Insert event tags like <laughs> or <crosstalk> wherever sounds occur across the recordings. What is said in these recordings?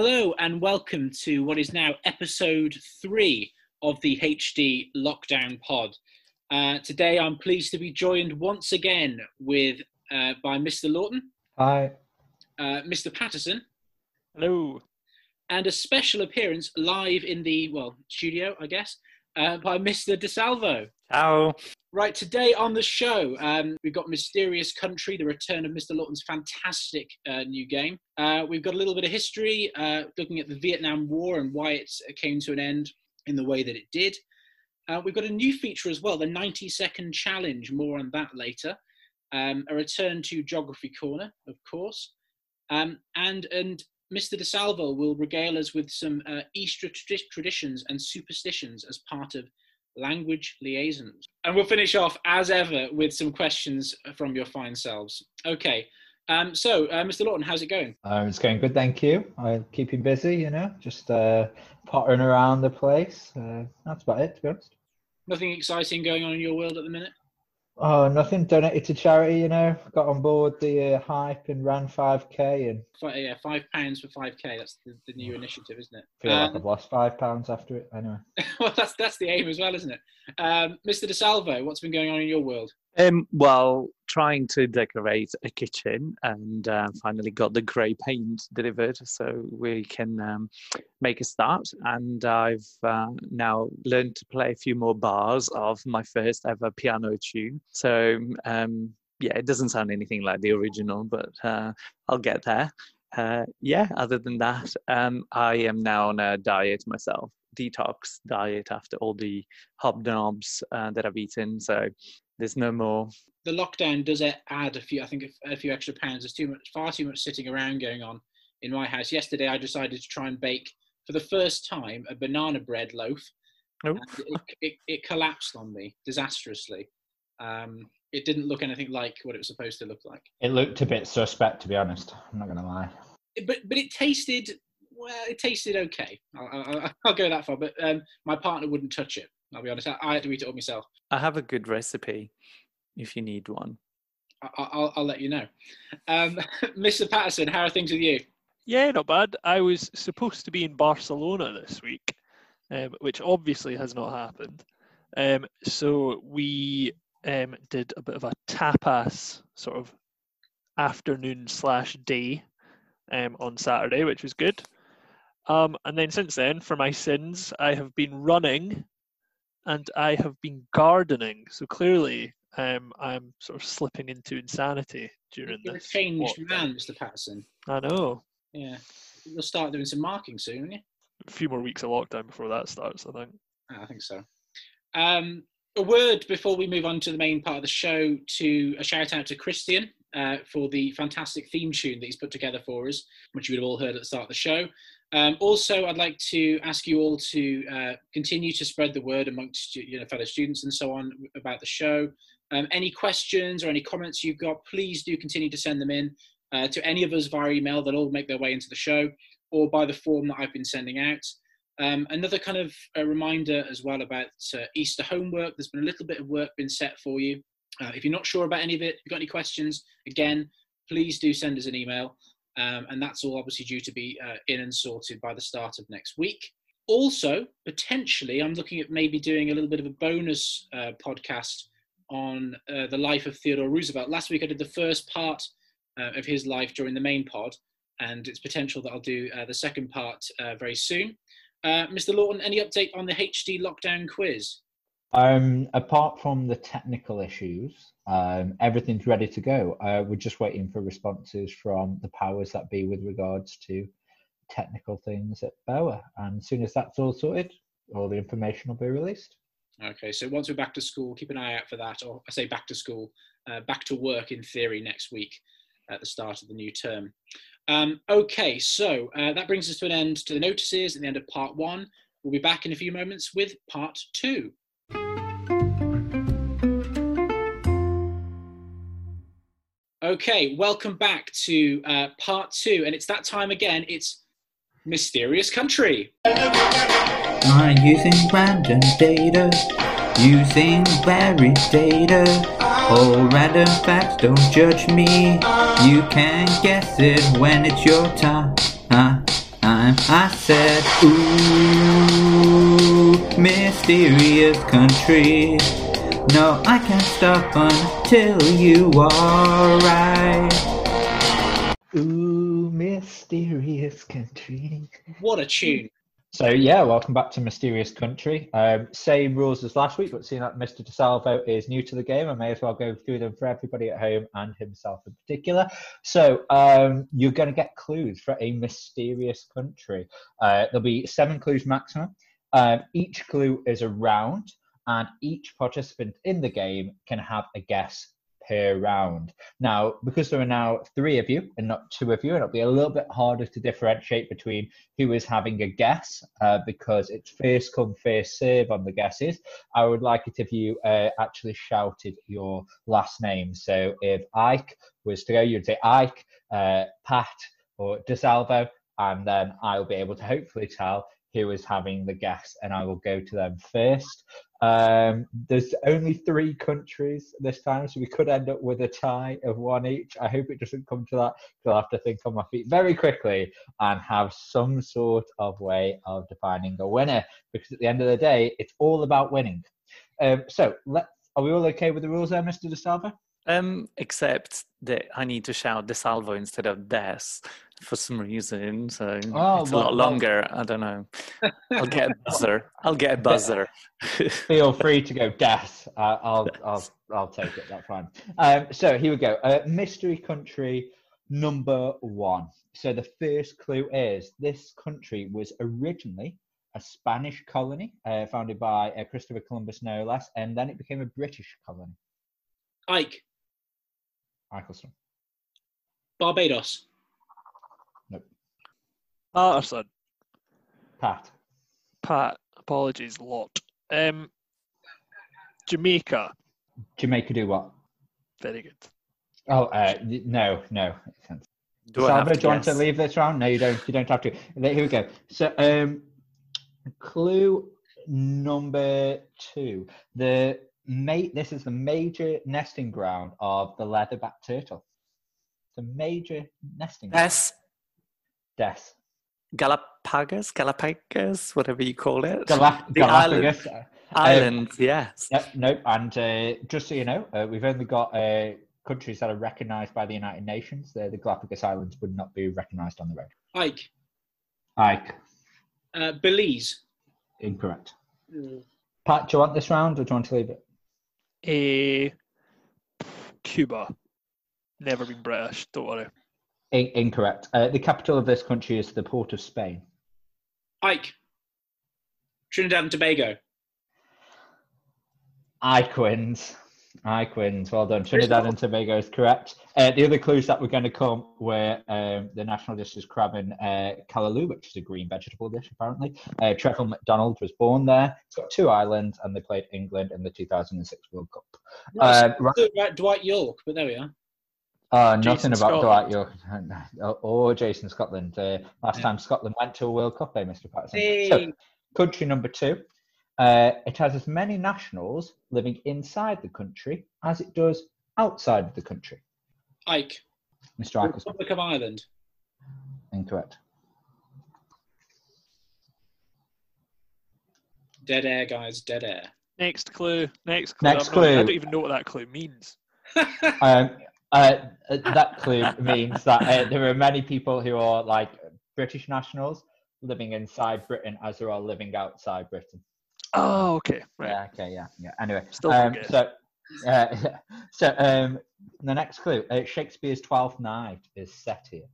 Hello and welcome to what is now episode three of the HD Lockdown Pod. Uh, today I'm pleased to be joined once again with uh, by Mr. Lawton, Hi. uh, Mr. Patterson, Hello. and a special appearance live in the well studio, I guess, uh, by Mr. DeSalvo. Ciao. Right, today on the show, um, we've got Mysterious Country, the return of Mr. Lawton's fantastic uh, new game. Uh, we've got a little bit of history, uh, looking at the Vietnam War and why it came to an end in the way that it did. Uh, we've got a new feature as well, the 90 second challenge, more on that later. Um, a return to Geography Corner, of course. Um, and, and Mr. DeSalvo will regale us with some uh, Easter tradi- traditions and superstitions as part of language liaisons. And we'll finish off, as ever, with some questions from your fine selves. Okay, um, so uh, Mr. Lawton, how's it going? Um, it's going good, thank you. I keep him busy, you know, just uh, pottering around the place. Uh, that's about it, to be honest. Nothing exciting going on in your world at the minute? Oh, nothing. Donated to charity, you know. Got on board the uh, hype and ran 5k and Fi yeah, five pounds for five k. That's the, the new initiative, isn't it? feel like Um, I've lost five pounds after it. Anyway. <laughs> well, that's that's the aim as well, isn't it? Um, Mr. DeSalvo, what's been going on in your world? Um, well, trying to decorate a kitchen and uh, finally got the grey paint delivered so we can um, make a start. And I've uh, now learned to play a few more bars of my first ever piano tune. So, um, yeah, it doesn't sound anything like the original, but uh, I'll get there. Uh, yeah, other than that, um, I am now on a diet myself, detox diet after all the hobnobs uh, that I've eaten. So there's no more. The lockdown does a- add a few, I think, a, a few extra pounds. There's too much, far too much sitting around going on in my house. Yesterday, I decided to try and bake for the first time a banana bread loaf. Oh, it, it, it collapsed on me disastrously. Um, it didn't look anything like what it was supposed to look like. It looked a bit suspect, to be honest. I'm not going to lie. But but it tasted well. It tasted okay. I'll, I'll, I'll go that far. But um, my partner wouldn't touch it. I'll be honest. I, I had to eat it all myself. I have a good recipe if you need one. I, I'll, I'll let you know. Um, <laughs> Mr. Patterson, how are things with you? Yeah, not bad. I was supposed to be in Barcelona this week, um, which obviously has not happened. Um, so we um, did a bit of a tapas sort of afternoon slash day um, on Saturday, which was good. Um, and then since then, for my sins, I have been running and I have been gardening. So clearly, um, I'm sort of slipping into insanity during You're a changed man, Mr. Patterson. I know. Yeah. You'll start doing some marking soon, won't you? a few more weeks of lockdown before that starts, I think. I think so. Um, a word before we move on to the main part of the show to a shout out to Christian uh, for the fantastic theme tune that he's put together for us, which you would have all heard at the start of the show. Um, also, I'd like to ask you all to uh, continue to spread the word amongst you know, fellow students and so on about the show. Um, any questions or any comments you've got, please do continue to send them in uh, to any of us via email. They'll all make their way into the show or by the form that I've been sending out. Um, another kind of reminder as well about uh, Easter homework. There's been a little bit of work been set for you. Uh, if you're not sure about any of it, if you've got any questions, again, please do send us an email. Um, and that's all obviously due to be uh, in and sorted by the start of next week. Also, potentially, I'm looking at maybe doing a little bit of a bonus uh, podcast on uh, the life of Theodore Roosevelt. Last week, I did the first part uh, of his life during the main pod, and it's potential that I'll do uh, the second part uh, very soon. Mr. Lawton, any update on the HD lockdown quiz? Um, apart from the technical issues, um, everything's ready to go. Uh, we're just waiting for responses from the powers that be with regards to technical things at BOA. And as soon as that's all sorted, all the information will be released. Okay, so once we're back to school, keep an eye out for that, or I say back to school, uh, back to work in theory next week at the start of the new term. Um, okay, so uh, that brings us to an end to the notices and the end of part one. We'll be back in a few moments with part two. Okay, welcome back to uh, part two, and it's that time again. It's Mysterious Country. I'm using random data, using varied data. All random facts, don't judge me. You can guess it when it's your time. Time I said, Ooh, mysterious country. No, I can't stop until you are right. Ooh, mysterious country. What a tune. So yeah, welcome back to Mysterious Country. Um, same rules as last week, but seeing that Mr. DeSalvo is new to the game, I may as well go through them for everybody at home and himself in particular. So um, you're going to get clues for a mysterious country. Uh, there'll be seven clues maximum. Um, each clue is a round, and each participant in the game can have a guess per round. Now, because there are now three of you and not two of you, it'll be a little bit harder to differentiate between who is having a guess uh, because it's first come, first serve on the guesses. I would like it if you uh, actually shouted your last name. So if Ike was to go, you'd say Ike, uh, Pat, or DeSalvo, and then I'll be able to hopefully tell who is having the guess, and I will go to them first. Um, there's only three countries this time, so we could end up with a tie of one each. I hope it doesn't come to that. Because I'll have to think on my feet very quickly and have some sort of way of defining a winner, because at the end of the day, it's all about winning. Um, so let's. Are we all okay with the rules there, Mr. DeSalvo? Um, except that I need to shout De Salvo instead of Des for some reason, so Oh, it's a well- lot well- longer. I don't know. I'll get a <laughs> buzzer. I'll get a buzzer. Feel free to go <laughs> death. Uh, I'll, I'll, I'll take it. That's fine. Um, so here we go. Uh, mystery country number one. So the first clue is this country was originally a Spanish colony uh, founded by uh, Christopher Columbus, no less, and then it became a British colony. Ike, Eccleston. Barbados, Patterson, Pat. Pat, apologies, lot. Um, Jamaica, Jamaica do what? very good. Oh, uh, no, no. Do I have Salvo, to do you want to guess? leave this round? No, you don't. You don't have to. There- Here we go. So, um, clue number two. The ma- This is the major nesting ground of the leatherback turtle. The major nesting ground. Des Des. Galapagos, Galapagos, whatever you call it. Gala- The island. Galapagos. Uh, Island, yes. Yep, nope. And uh, just so you know, uh, we've only got uh, countries that are recognised by the United Nations. The, the Galapagos Islands would not be recognised on the road. Ike, Ike, uh, Belize, incorrect. Pat, do you want this round or do you want to leave it? A Cuba, never been British. Don't worry. In- incorrect. Uh, the capital of this country is the port of Spain. Ike, Trinidad and Tobago, Ike wins. Ike wins. Well done. Trinidad and Tobago is correct. Uh, the other clues that were going to come were um, the national dish is crab and uh, callaloo, which is a green vegetable dish, apparently. Uh, Trevor McDonald was born there. It's got two islands, and they played England in the 2006 World Cup. Uh, right. Right, Dwight Yorke, but there we are. Uh, nothing Jason about Dwight Scotland. Yorke or, <laughs> or Jason Scotland. Uh, last Yeah. time Scotland went to a World Cup, eh, Mr. Patterson? Hey. So, country number two. Uh, it has as many nationals living inside the country as it does outside of the country. Ike, Mr. Eccleston, Republic of Ireland, incorrect. dead air, guys, dead air. Next clue. Next clue. Next I'm not- I don't even know what that clue means. <laughs> <laughs> Um, uh, that clue means that uh, there are many people who are like British nationals living inside Britain as there are living outside Britain. Oh, okay. Right. Yeah. Okay. Yeah. Yeah. Anyway. Still um, so. Uh, <laughs> so um, the next clue: uh, Shakespeare's Twelfth Night is set here.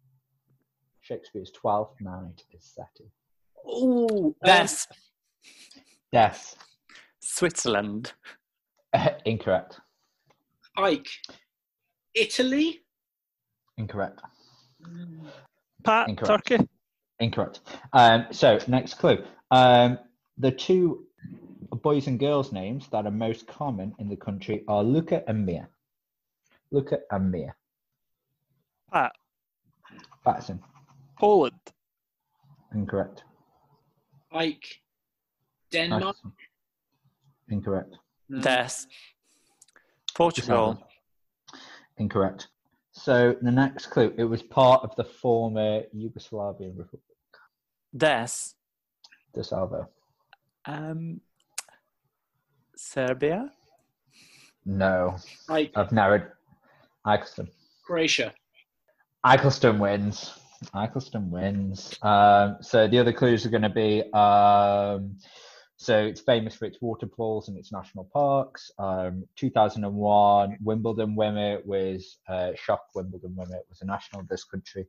Shakespeare's Twelfth Night is set here. Ooh, um, Des, Yes, Switzerland. <laughs> incorrect. Ike, Italy. Incorrect. Pat, Incorrect. Turkey. Incorrect. Um, so next clue: um, the two boys and girls names that are most common in the country are Luca and Mia. Luca and Mia. Pat, Patterson. Poland. Incorrect. Ike, Denmark. Patterson. Incorrect. No. Des, Portugal. Incorrect. So the next clue: it was part of the former Yugoslavian Republic. Des. DeSalvo. Um, Serbia. No. Like I've narrowed. Eccleston. Croatia. Eccleston wins. Eccleston wins. Um, so the other clues are going to be um, so it's famous for its waterfalls and its national parks. Um, 2001 Wimbledon winner was uh, shock Wimbledon winner was a national of this country.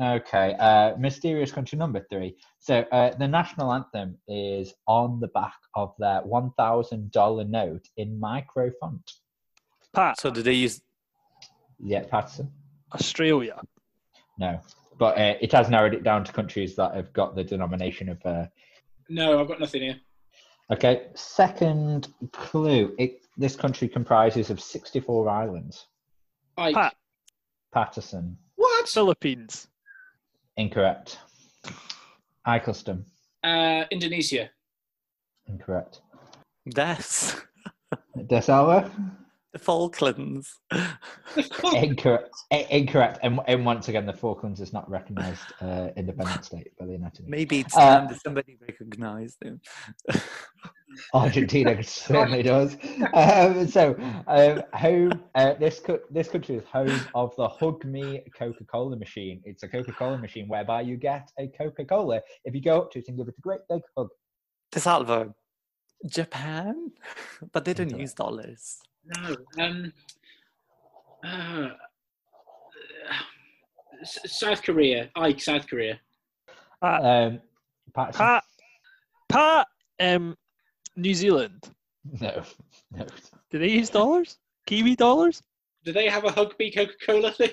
Okay, uh, mysterious country number three. So uh, the national anthem is on the back of their one thousand dollar note in micro font. Pat, So do they use? Yeah, Patterson. Australia. No, but uh, it has narrowed it down to countries that have got the denomination of. No, I've got nothing here. okay, second clue. It, this country comprises of sixty-four islands. Ike. Pat, Patterson, What? Philippines. incorrect. Eccleston, Uh, Indonesia. incorrect. Des. <laughs> DeSalvo, the Falklands. <laughs> incorrect. Incorrect. And, and once again, the Falklands is not recognised uh, independent <laughs> state by the United Nations. Maybe it's that somebody recognized them. <laughs> Argentina certainly does. Um, so, um, home. Uh, this co- this country is home of the Hug Me Coca Cola machine. It's a Coca Cola machine whereby you get a Coca Cola if you go up to it and give it a great big hug. DeSalvo. Japan, but they don't use dollars. No. Um. Uh, South Korea. Ike. South Korea. Pat, Um, Patterson? Pat, Pat, um, New Zealand. <laughs> No, no. Do they use dollars? Kiwi dollars? Do they have a Hug Me Coca Cola thing?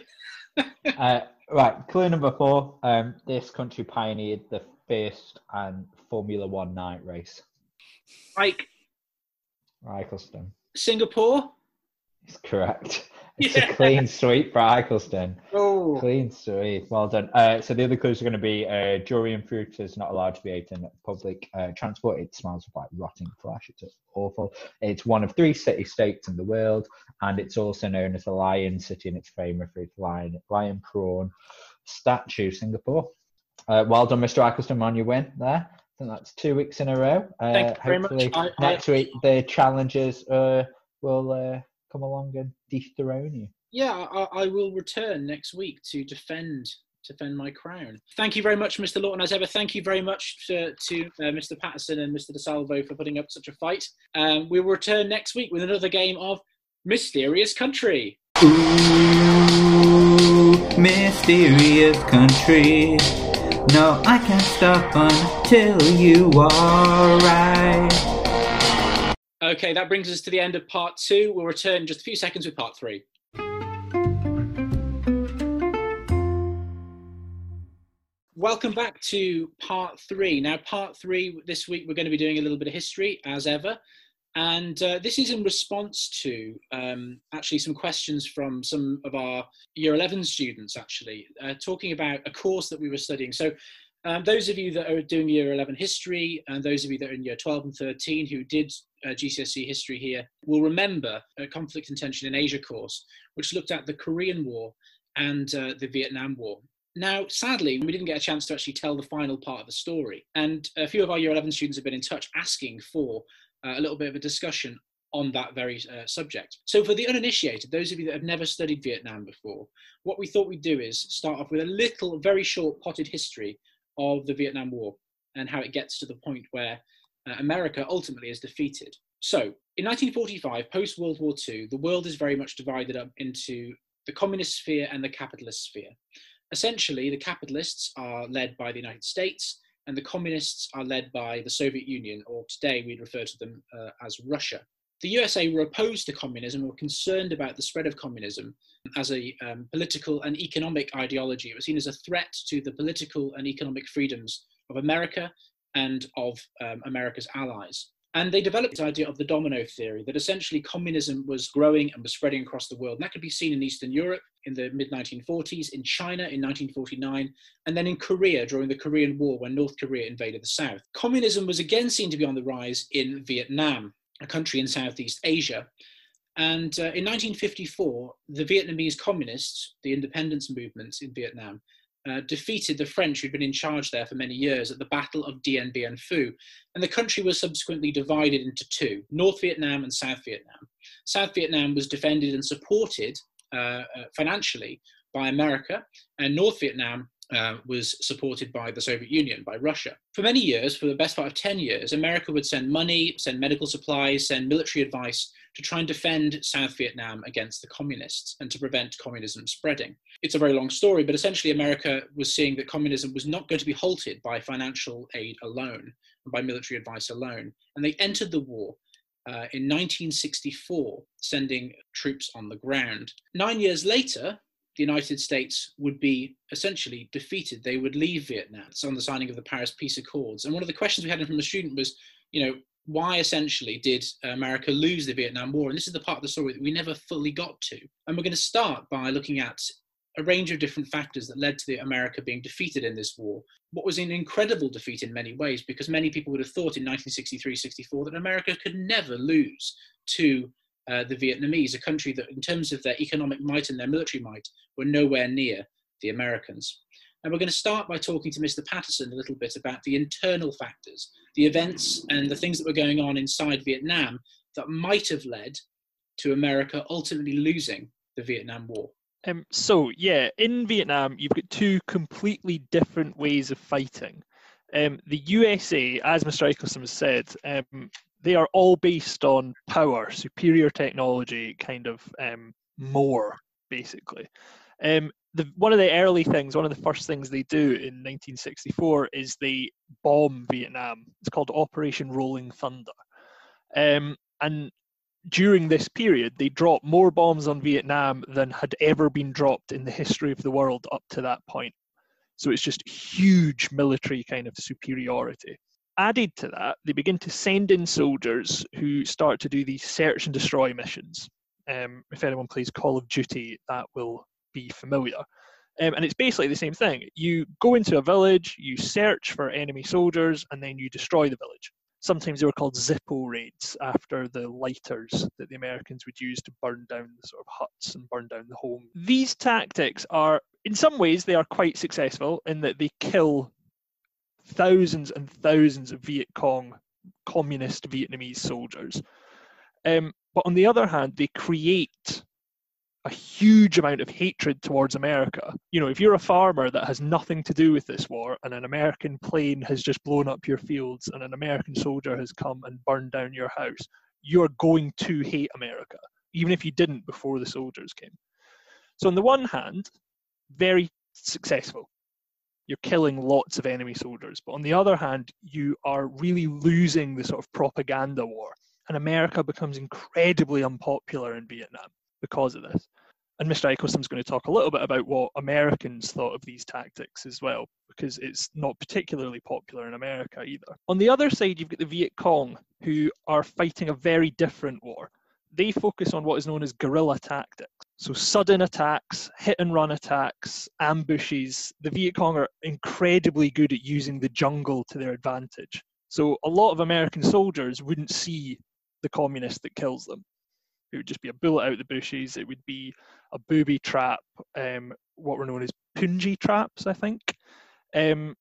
<laughs> Uh, right, clue number four. Um, this country pioneered the first and Formula One night race. Ike. Eccleston Singapore. It's correct. <laughs> It's Yeah. a clean sweep for Eccleston. Oh. Clean sweep. Well done. Uh, so the other clues are going to be uh, durian fruit is not allowed to be eaten at public uh, transport. It smells like rotting flesh. It's awful. It's one of three city states in the world, and it's also known as the Lion City, and it's famous for its lion, lion prawn statue. Singapore. Uh, well done, Mr. Eccleston, on your win there. I think that's two weeks in a row. Uh, Thank you very much. hopefully I- I- next week the challengers uh, will uh, come along and dethrone you. Yeah, I, I will return next week to defend defend my crown. Thank you very much, Mr. Lawton. As ever, thank you very much to, to uh, Mr. Patterson and Mr. DeSalvo for putting up such a fight. Um, we will return next week with another game of Mysterious Country. Ooh, mysterious country. No, I can't stop until you are right. Okay, that brings us to the end of part two. We'll return in just a few seconds with part three. Welcome back to part three. Now, part three, this week we're going to be doing a little bit of history as ever. And uh, this is in response to um, actually some questions from some of our year 11 students, actually, uh, talking about a course that we were studying. So, um, those of you that are doing year 11 history and those of you that are in year 12 and 13 who did uh, GCSE history here will remember a conflict and tension in Asia course, which looked at the Korean War and uh, the Vietnam War. Now, sadly, we didn't get a chance to actually tell the final part of the story. And a few of our year 11 students have been in touch asking for a little bit of a discussion on that very uh, subject. So, for the uninitiated, those of you that have never studied Vietnam before, what we thought we'd do is start off with a little, very short potted history of the Vietnam War and how it gets to the point where uh, America ultimately is defeated. So, in 1945, post World War II, the world is very much divided up into the communist sphere and the capitalist sphere. Essentially, the capitalists are led by the United States, and the communists are led by the Soviet Union, or today we'd refer to them uh, as Russia. The USA were opposed to communism, were concerned about the spread of communism as a um, political and economic ideology. It was seen as a threat to the political and economic freedoms of America and of um, America's allies. And they developed this idea of the domino theory that essentially communism was growing and was spreading across the world. And that could be seen in Eastern Europe in the mid 1940s, in China in 1949, and then in Korea during the Korean War when North Korea invaded the South. Communism was again seen to be on the rise in Vietnam, a country in Southeast Asia. And uh, in 1954, the Vietnamese communists, the independence movements in Vietnam, uh, defeated the French who'd been in charge there for many years at the Battle of Dien Bien Phu. And the country was subsequently divided into two North Vietnam and South Vietnam. South Vietnam was defended and supported uh, uh, financially by America, and North Vietnam uh, was supported by the Soviet Union, by Russia. For many years, for the best part of 10 years, America would send money, send medical supplies, send military advice to try and defend South Vietnam against the communists and to prevent communism spreading. It's a very long story, but essentially, America was seeing that communism was not going to be halted by financial aid alone and by military advice alone. And they entered the war uh, in 1964, sending troops on the ground. Nine years later, the United States would be essentially defeated. They would leave Vietnam. It's on the signing of the Paris Peace Accords. And one of the questions we had from the student was, you know, why essentially did America lose the Vietnam War? And this is the part of the story that we never fully got to. And we're going to start by looking at a range of different factors that led to America being defeated in this war. What was an incredible defeat in many ways, because many people would have thought in 1963-64 that America could never lose to uh, the Vietnamese, a country that, in terms of their economic might and their military might, were nowhere near the Americans. And we're going to start by talking to Mr. Patterson a little bit about the internal factors, the events and the things that were going on inside Vietnam that might have led to America ultimately losing the Vietnam War. Um, so, yeah, in Vietnam, you've got two completely different ways of fighting. Um, the USA, as Mr. Eccleston has said, um, they are all based on power, superior technology, kind of um, more basically. Um, the, one of the early things, one of the first things they do in 1964 is they bomb Vietnam. It's called Operation Rolling Thunder. Um, and during this period, they drop more bombs on Vietnam than had ever been dropped in the history of the world up to that point. So it's just huge military kind of superiority added to that, they begin to send in soldiers who start to do these search and destroy missions. Um, if anyone plays Call of Duty, that will be familiar. Um, and it's basically the same thing. You go into a village, you search for enemy soldiers, and then you destroy the village. Sometimes they were called Zippo raids after the lighters that the Americans would use to burn down the sort of huts and burn down the home. These tactics are, in some ways, they are quite successful in that they kill thousands and thousands of Viet Cong communist Vietnamese soldiers. Um, but on the other hand, they create a huge amount of hatred towards America. You know, if you're a farmer that has nothing to do with this war and an American plane has just blown up your fields and an American soldier has come and burned down your house, you're going to hate America, even if you didn't before the soldiers came. So, on the one hand, very successful you're killing lots of enemy soldiers. But on the other hand, you are really losing the sort of propaganda war. And America becomes incredibly unpopular in Vietnam because of this. And Mr. Eccleston going to talk a little bit about what Americans thought of these tactics as well, because it's not particularly popular in America either. On the other side, you've got the Viet Cong, who are fighting a very different war they focus on what is known as guerrilla tactics. So, sudden attacks, hit and run attacks, ambushes. The Viet Cong are incredibly good at using the jungle to their advantage. So, a lot of American soldiers wouldn't see the communist that kills them. It would just be a bullet out of the bushes, it would be a booby trap, um, what were known as punji traps, I think. Um,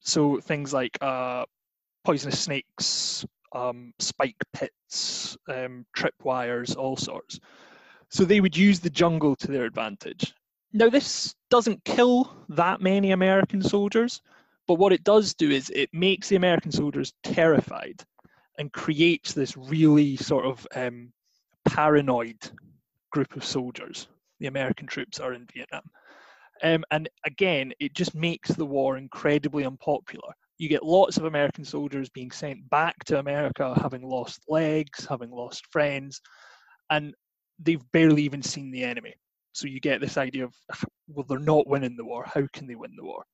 so, things like uh, poisonous snakes, um, spike pits, um, tripwires, all sorts. So they would use the jungle to their advantage. Now, this doesn't kill that many American soldiers, but what it does do is it makes the American soldiers terrified and creates this really sort of um, paranoid group of soldiers. The American troops are in Vietnam. Um, and again, it just makes the war incredibly unpopular you get lots of American soldiers being sent back to America having lost legs, having lost friends, and they've barely even seen the enemy. So you get this idea of, well, they're not winning the war. How can they win the war?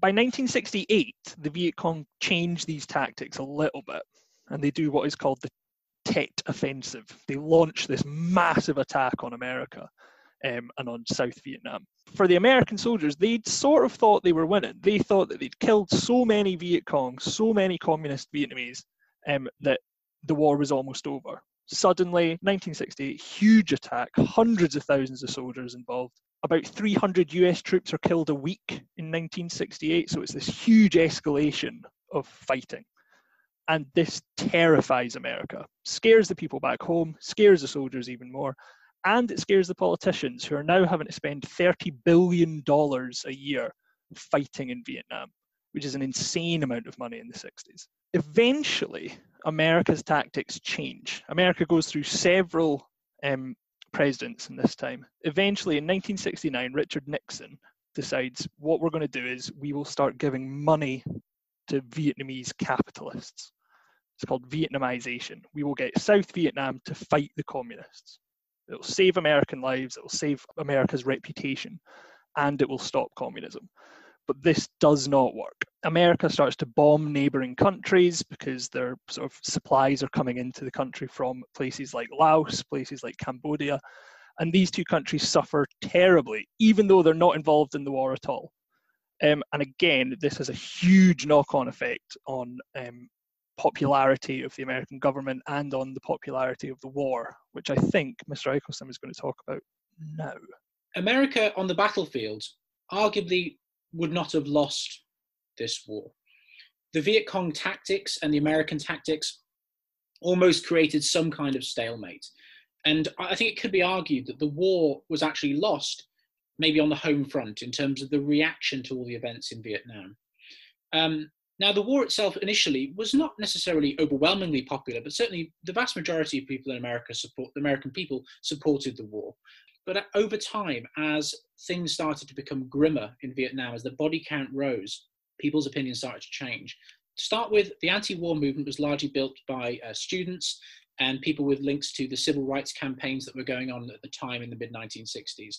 By 1968, the Viet Cong change these tactics a little bit, and they do what is called the Tet Offensive. They launch this massive attack on America um, and on South Vietnam. For the American soldiers, they'd sort of thought they were winning. They thought that they'd killed so many Viet Cong, so many communist Vietnamese, um, that the war was almost over. Suddenly, 1968, huge attack, hundreds of thousands of soldiers involved. about 300 US troops are killed a week in 1968. So it's this huge escalation of fighting. And this terrifies America, scares the people back home, scares the soldiers even more, and it scares the politicians who are now having to spend $30 billion a year fighting in Vietnam, which is an insane amount of money in the 60s. Eventually, America's tactics change. America goes through several um, presidents in this time. Eventually, in 1969, Richard Nixon decides what we're going to do is we will start giving money to Vietnamese capitalists. It's called Vietnamization. We will get South Vietnam to fight the communists. It will save American lives, it will save America's reputation, and it will stop communism. But this does not work. America starts to bomb neighboring countries because their sort of supplies are coming into the country from places like Laos, places like Cambodia. And these two countries suffer terribly, even though they're not involved in the war at all. Um, and again, this has a huge knock on effect on um, popularity of the American government and on the popularity of the war, which I think Mr. Eccleston is going to talk about now. America on the battlefield arguably would not have lost this war. The Viet Cong tactics and the American tactics almost created some kind of stalemate. And I think it could be argued that the war was actually lost, maybe on the home front, in terms of the reaction to all the events in Vietnam. Um, now, the war itself initially was not necessarily overwhelmingly popular, but certainly the vast majority of people in America support the American people supported the war. But over time, as things started to become grimmer in Vietnam, as the body count rose, people's opinions started to change. To start with, the anti-war movement was largely built by uh, students and people with links to the civil rights campaigns that were going on at the time in the mid 1960s.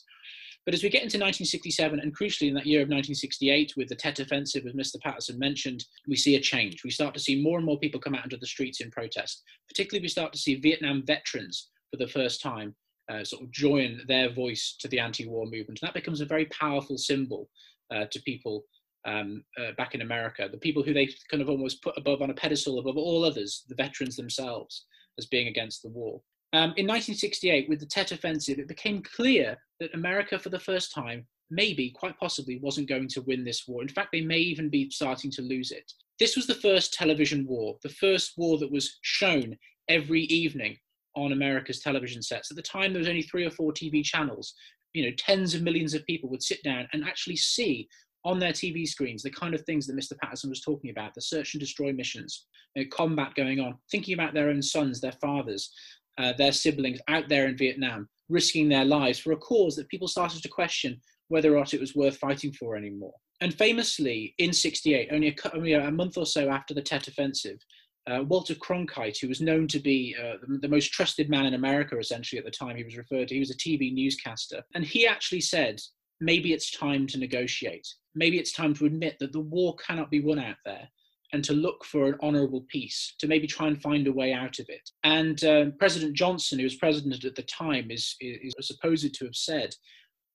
But as we get into 1967, and crucially in that year of 1968, with the Tet Offensive, as Mr. Patterson mentioned, we see a change. We start to see more and more people come out into the streets in protest. Particularly, we start to see Vietnam veterans for the first time uh, sort of join their voice to the anti-war movement. And that becomes a very powerful symbol uh, to people um, uh, back in America, the people who they kind of almost put above on a pedestal above all others, the veterans themselves, as being against the war. Um, in 1968, with the Tet Offensive, it became clear that America, for the first time, maybe, quite possibly, wasn't going to win this war. In fact, they may even be starting to lose it. This was the first television war, the first war that was shown every evening on America's television sets. At the time, there was only three or four TV channels. You know, tens of millions of people would sit down and actually see on their TV screens the kind of things that Mr. Patterson was talking about, the search and destroy missions, you know, combat going on, thinking about their own sons, their fathers, uh, their siblings out there in Vietnam, risking their lives for a cause that people started to question whether or not it was worth fighting for anymore. And famously, in 68, only a, only a month or so after the Tet Offensive, uh, Walter Cronkite, who was known to be uh, the, the, most trusted man in America, essentially at the time he was referred to, he was a TV newscaster, and he actually said, maybe it's time to negotiate. Maybe it's time to admit that the war cannot be won out there, and to look for an honourable peace, to maybe try and find a way out of it. And uh, President Johnson, who was president at the time, is, is supposed to have said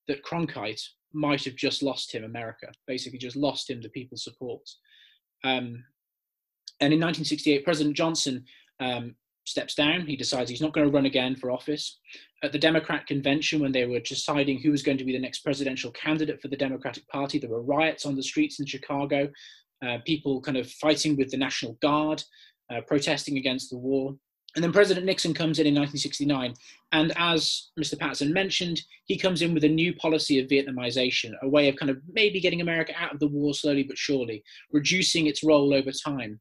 that Cronkite might have just lost him America, basically just lost him the people's support. Um, and in 1968, President Johnson um, steps down. He decides he's not going to run again for office. At the Democrat convention, when they were deciding who was going to be the next presidential candidate for the Democratic Party, there were riots on the streets in Chicago, uh, people kind of fighting with the National Guard, uh, protesting against the war. And then President Nixon comes in in 1969. And as Mr. Patterson mentioned, he comes in with a new policy of Vietnamization, a way of kind of maybe getting America out of the war slowly but surely, reducing its role over time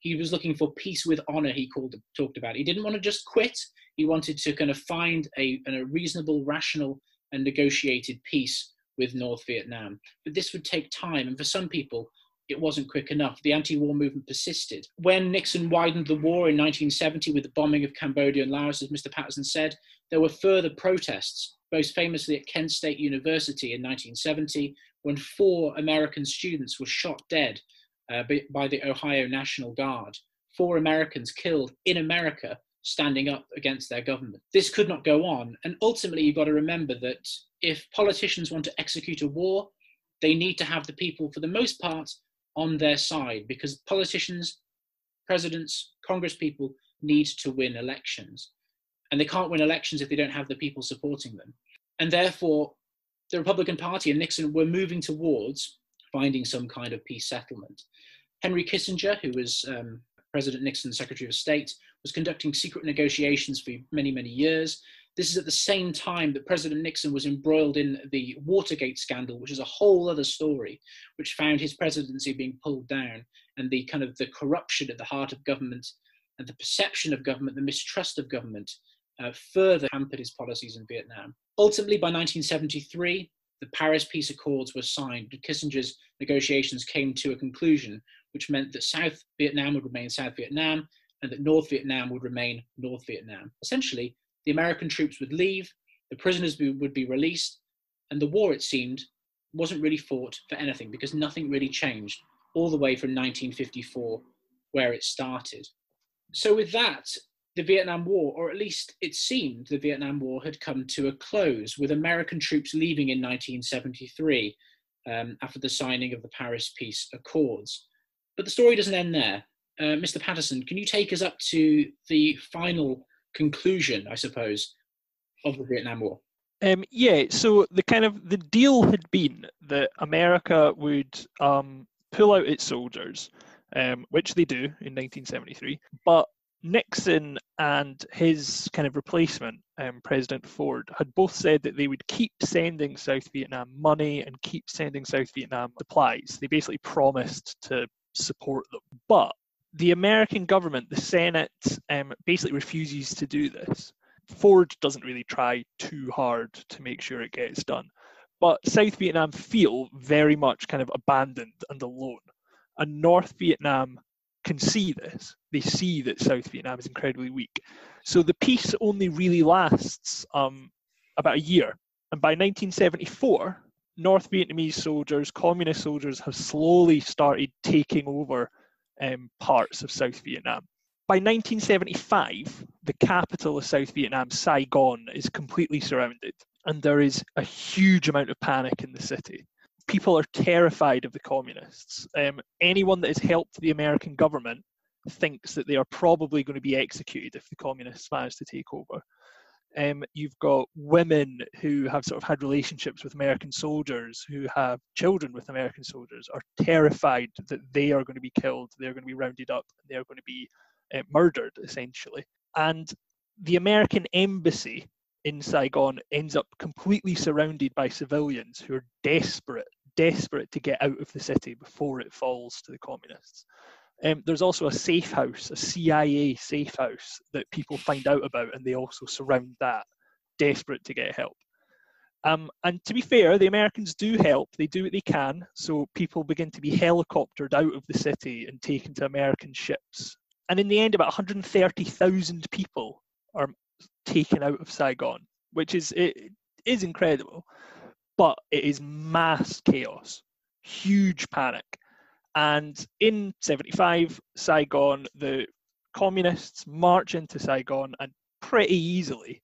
he was looking for peace with honor he called talked about he didn't want to just quit he wanted to kind of find a, a reasonable rational and negotiated peace with north vietnam but this would take time and for some people it wasn't quick enough. The anti war movement persisted. When Nixon widened the war in 1970 with the bombing of Cambodia and Laos, as Mr. Patterson said, there were further protests, most famously at Kent State University in 1970, when four American students were shot dead uh, by the Ohio National Guard. Four Americans killed in America standing up against their government. This could not go on. And ultimately, you've got to remember that if politicians want to execute a war, they need to have the people, for the most part, on their side because politicians, presidents, Congress people need to win elections. And they can't win elections if they don't have the people supporting them. And therefore, the Republican Party and Nixon were moving towards finding some kind of peace settlement. Henry Kissinger, who was um, President Nixon's Secretary of State, was conducting secret negotiations for many, many years. This is at the same time that President Nixon was embroiled in the Watergate scandal, which is a whole other story, which found his presidency being pulled down and the kind of the corruption at the heart of government and the perception of government, the mistrust of government, uh, further hampered his policies in Vietnam. Ultimately, by 1973, the Paris Peace Accords were signed. Kissinger's negotiations came to a conclusion, which meant that South Vietnam would remain South Vietnam and that North Vietnam would remain North Vietnam. Essentially, the American troops would leave, the prisoners would be released, and the war, it seemed, wasn't really fought for anything because nothing really changed all the way from 1954, where it started. So, with that, the Vietnam War, or at least it seemed the Vietnam War, had come to a close, with American troops leaving in 1973 um, after the signing of the Paris Peace Accords. But the story doesn't end there. Uh, Mr. Patterson, can you take us up to the final conclusion, I suppose, of the Vietnam War? Um, yeah, so the kind of the deal had been that America would um, pull out its soldiers, um, which they do in 1973, but Nixon and his kind of replacement, um, President Ford, had both said that they would keep sending South Vietnam money and keep sending South Vietnam supplies. They basically promised to support them. But the American government, the Senate, um, basically refuses to do this. Ford doesn't really try too hard to make sure it gets done. But South Vietnam feel very much kind of abandoned and alone. And North Vietnam can see this. They see that South Vietnam is incredibly weak. So the peace only really lasts um, about a year. And by 1974, North Vietnamese soldiers, communist soldiers, have slowly started taking over um, parts of South Vietnam. By 1975, the capital of South Vietnam, Saigon, is completely surrounded, and there is a huge amount of panic in the city people are terrified of the communists. Um, anyone that has helped the American government thinks that they are probably going to be executed if the communists manage to take over. Um, you've got women who have sort of had relationships with American soldiers, who have children with American soldiers, are terrified that they are going to be killed, they're going to be rounded up, they are going to be uh, murdered, essentially. And the American embassy in Saigon ends up completely surrounded by civilians who are desperate desperate to get out of the city before it falls to the communists. Um, there's also a safe house, a CIA safe house that people find out about, and they also surround that, desperate to get help. Um, and to be fair, the Americans do help. They do what they can. So people begin to be helicoptered out of the city and taken to American ships. And in the end, about 130,000 people are taken out of Saigon, which is it is incredible but it is mass chaos, huge panic. And in 75, Saigon, the communists march into Saigon and pretty easily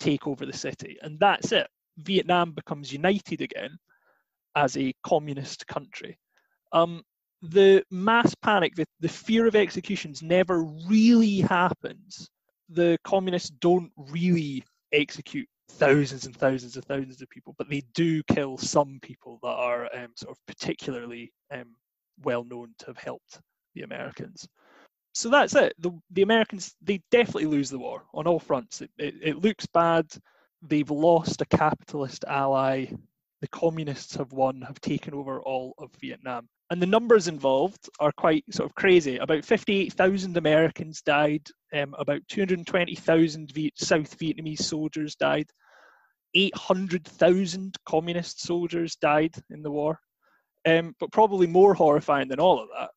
take over the city. And that's it. Vietnam becomes united again as a communist country. Um, the mass panic, the, the fear of executions never really happens. The communists don't really execute thousands and thousands and thousands of people, but they do kill some people that are um, sort of particularly um, well known to have helped the Americans. So that's it. The, the Americans, they definitely lose the war on all fronts. It, it, it looks bad. They've lost a capitalist ally. The communists have won, have taken over all of Vietnam. And the numbers involved are quite sort of crazy. About 58,000 Americans died, um, about 220,000 Viet- South Vietnamese soldiers died, 800,000 communist soldiers died in the war. Um, but probably more horrifying than all of that,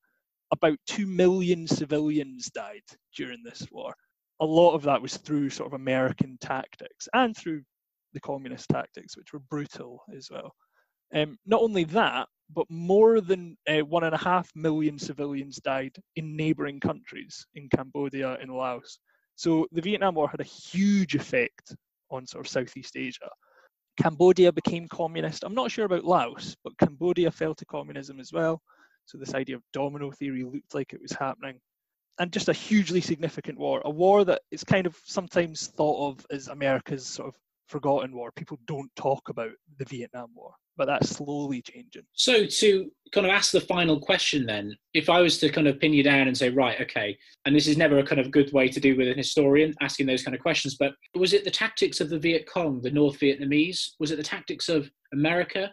about 2 million civilians died during this war. A lot of that was through sort of American tactics and through the communist tactics, which were brutal as well. Um, not only that, but more than uh, one and a half million civilians died in neighboring countries, in Cambodia and Laos. So the Vietnam War had a huge effect on sort of Southeast Asia. Cambodia became communist. I'm not sure about Laos, but Cambodia fell to communism as well. So this idea of domino theory looked like it was happening. And just a hugely significant war, a war that is kind of sometimes thought of as America's sort of forgotten war. People don't talk about the Vietnam War, but that's slowly changing. So to kind of ask the final question then, if I was to kind of pin you down and say, right, okay, and this is never a kind of good way to do with an historian asking those kind of questions, but was it the tactics of the Viet Cong, the North Vietnamese? Was it the tactics of America?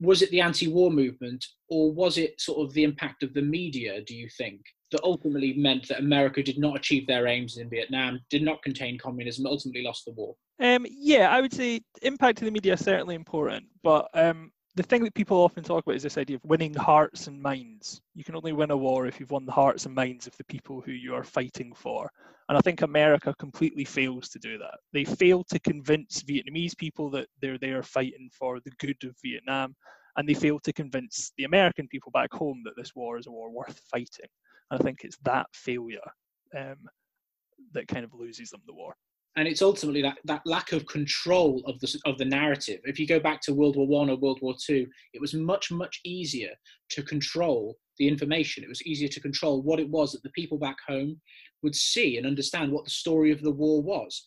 Was it the anti-war movement, or was it sort of the impact of the media? Do you think that ultimately meant that America did not achieve their aims in Vietnam, did not contain communism, ultimately lost the war? Um, yeah, I would say impact of the media is certainly important, but um, the thing that people often talk about is this idea of winning hearts and minds. You can only win a war if you've won the hearts and minds of the people who you are fighting for. And I think America completely fails to do that. They fail to convince Vietnamese people that they're there fighting for the good of Vietnam, and they fail to convince the American people back home that this war is a war worth fighting. And I think it's that failure um, that kind of loses them the war and it's ultimately that, that lack of control of the of the narrative. If you go back to World War One or World War Two, it was much much easier to control the information. It was easier to control what it was that the people back home would see and understand what the story of the war was.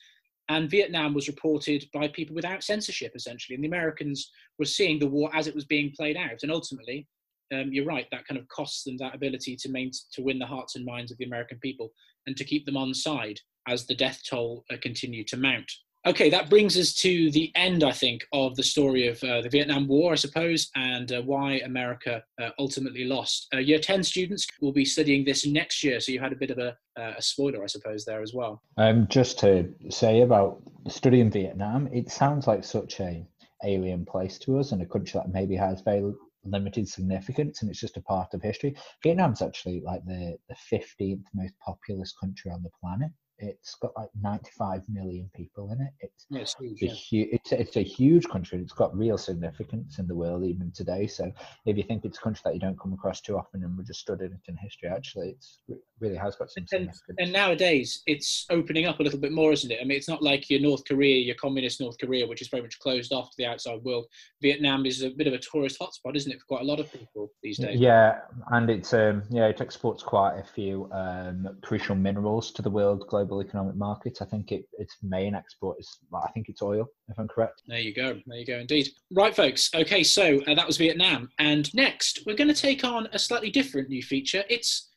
And Vietnam was reported by people without censorship, essentially, and the Americans were seeing the war as it was being played out. And ultimately, um, you're right, that kind of costs them that ability to main, to win the hearts and minds of the American people and to keep them on side as the death toll uh, continued to mount. Okay, that brings us to the end, I think, of the story of uh, the Vietnam War, I suppose, and uh, why America uh, ultimately lost. Uh, year 10 students will be studying this next year, so you had a bit of a, uh, a spoiler, I suppose, there as well. Um, just to say about studying Vietnam, it sounds like such a alien place to us and a country that maybe has very limited significance and it's just a part of history. Vietnam's actually like the, the 15th most populous country on the planet. It's got like 95 million people in it. It's yeah, it's, huge, a yeah. hu- it's, it's a huge country. It's got real significance in the world even today. So if you think it's a country that you don't come across too often and we're just studying it in history, actually, it's it really has got some and, significance. and nowadays it's opening up a little bit more, isn't it? I mean, it's not like your North Korea, your communist North Korea, which is very much closed off to the outside world. Vietnam is a bit of a tourist hotspot, isn't it, for quite a lot of people these days? Yeah, and it's um, yeah, it exports quite a few um, crucial minerals to the world global economic market. I think it, its main export is, I think it's oil, if I'm correct. There you go. There you go, indeed. Right, folks. Okay, so uh, that was Vietnam, and next we're going to take on a slightly different new feature. It's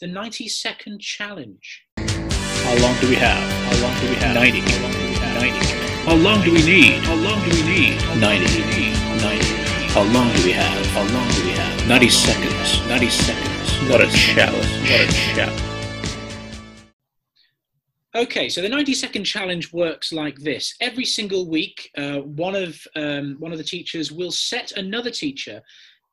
the 90 second challenge. How long do we have? How long do we have? 90. How long do we have? 90. How long do we need? How long do we need? 90. 90. How long do we have? How long do we have? 90 seconds. 90 seconds. What a challenge. What a challenge. Okay, so the 90 second challenge works like this. Every single week, uh, one of um, one of the teachers will set another teacher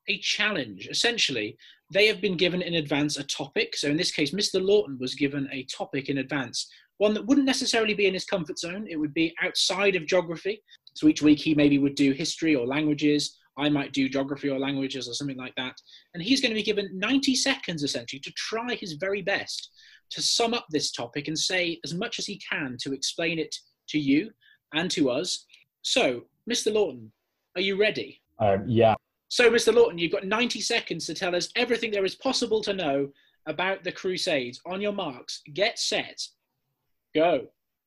a challenge. Essentially, they have been given in advance a topic. So in this case, Mr. Lawton was given a topic in advance, one that wouldn't necessarily be in his comfort zone. It would be outside of geography. So each week he maybe would do history or languages. I might do geography or languages or something like that. And he's going to be given 90 seconds essentially to try his very best to sum up this topic and say as much as he can to explain it to you and to us. So, Mr. Lawton, are you ready? Um, yeah. So, Mr. Lawton, you've got 90 seconds to tell us everything there is possible to know about the Crusades. On your marks, get set, go.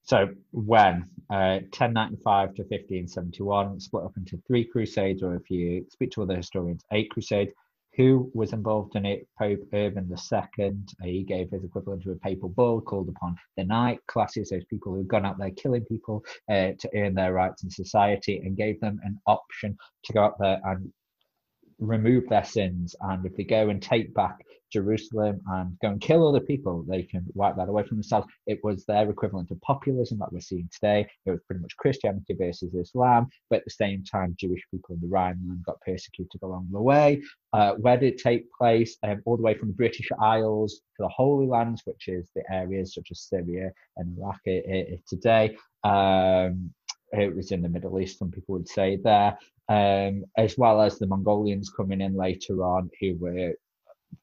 So when uh, 1095 to 1571 split up into three crusades, or if you speak to other historians, eight crusades. Who was involved in it? Pope Urban II. He gave his equivalent to a papal bull called upon the knight classes, those people who've gone out there killing people uh, to earn their rights in society, and gave them an option to go out there and remove their sins. And if they go and take back Jerusalem and go and kill other people, they can wipe that away from themselves. It was their equivalent of populism that we're seeing today. It was pretty much Christianity versus Islam, but at the same time, Jewish people in the Rhineland got persecuted along the way. Uh, where did it take place? Um, all the way from the British Isles to the Holy Lands, which is the areas such as Syria and Iraq uh, today. Um, it was in the Middle East, some people would say there, um, as well as the Mongolians coming in later on, who were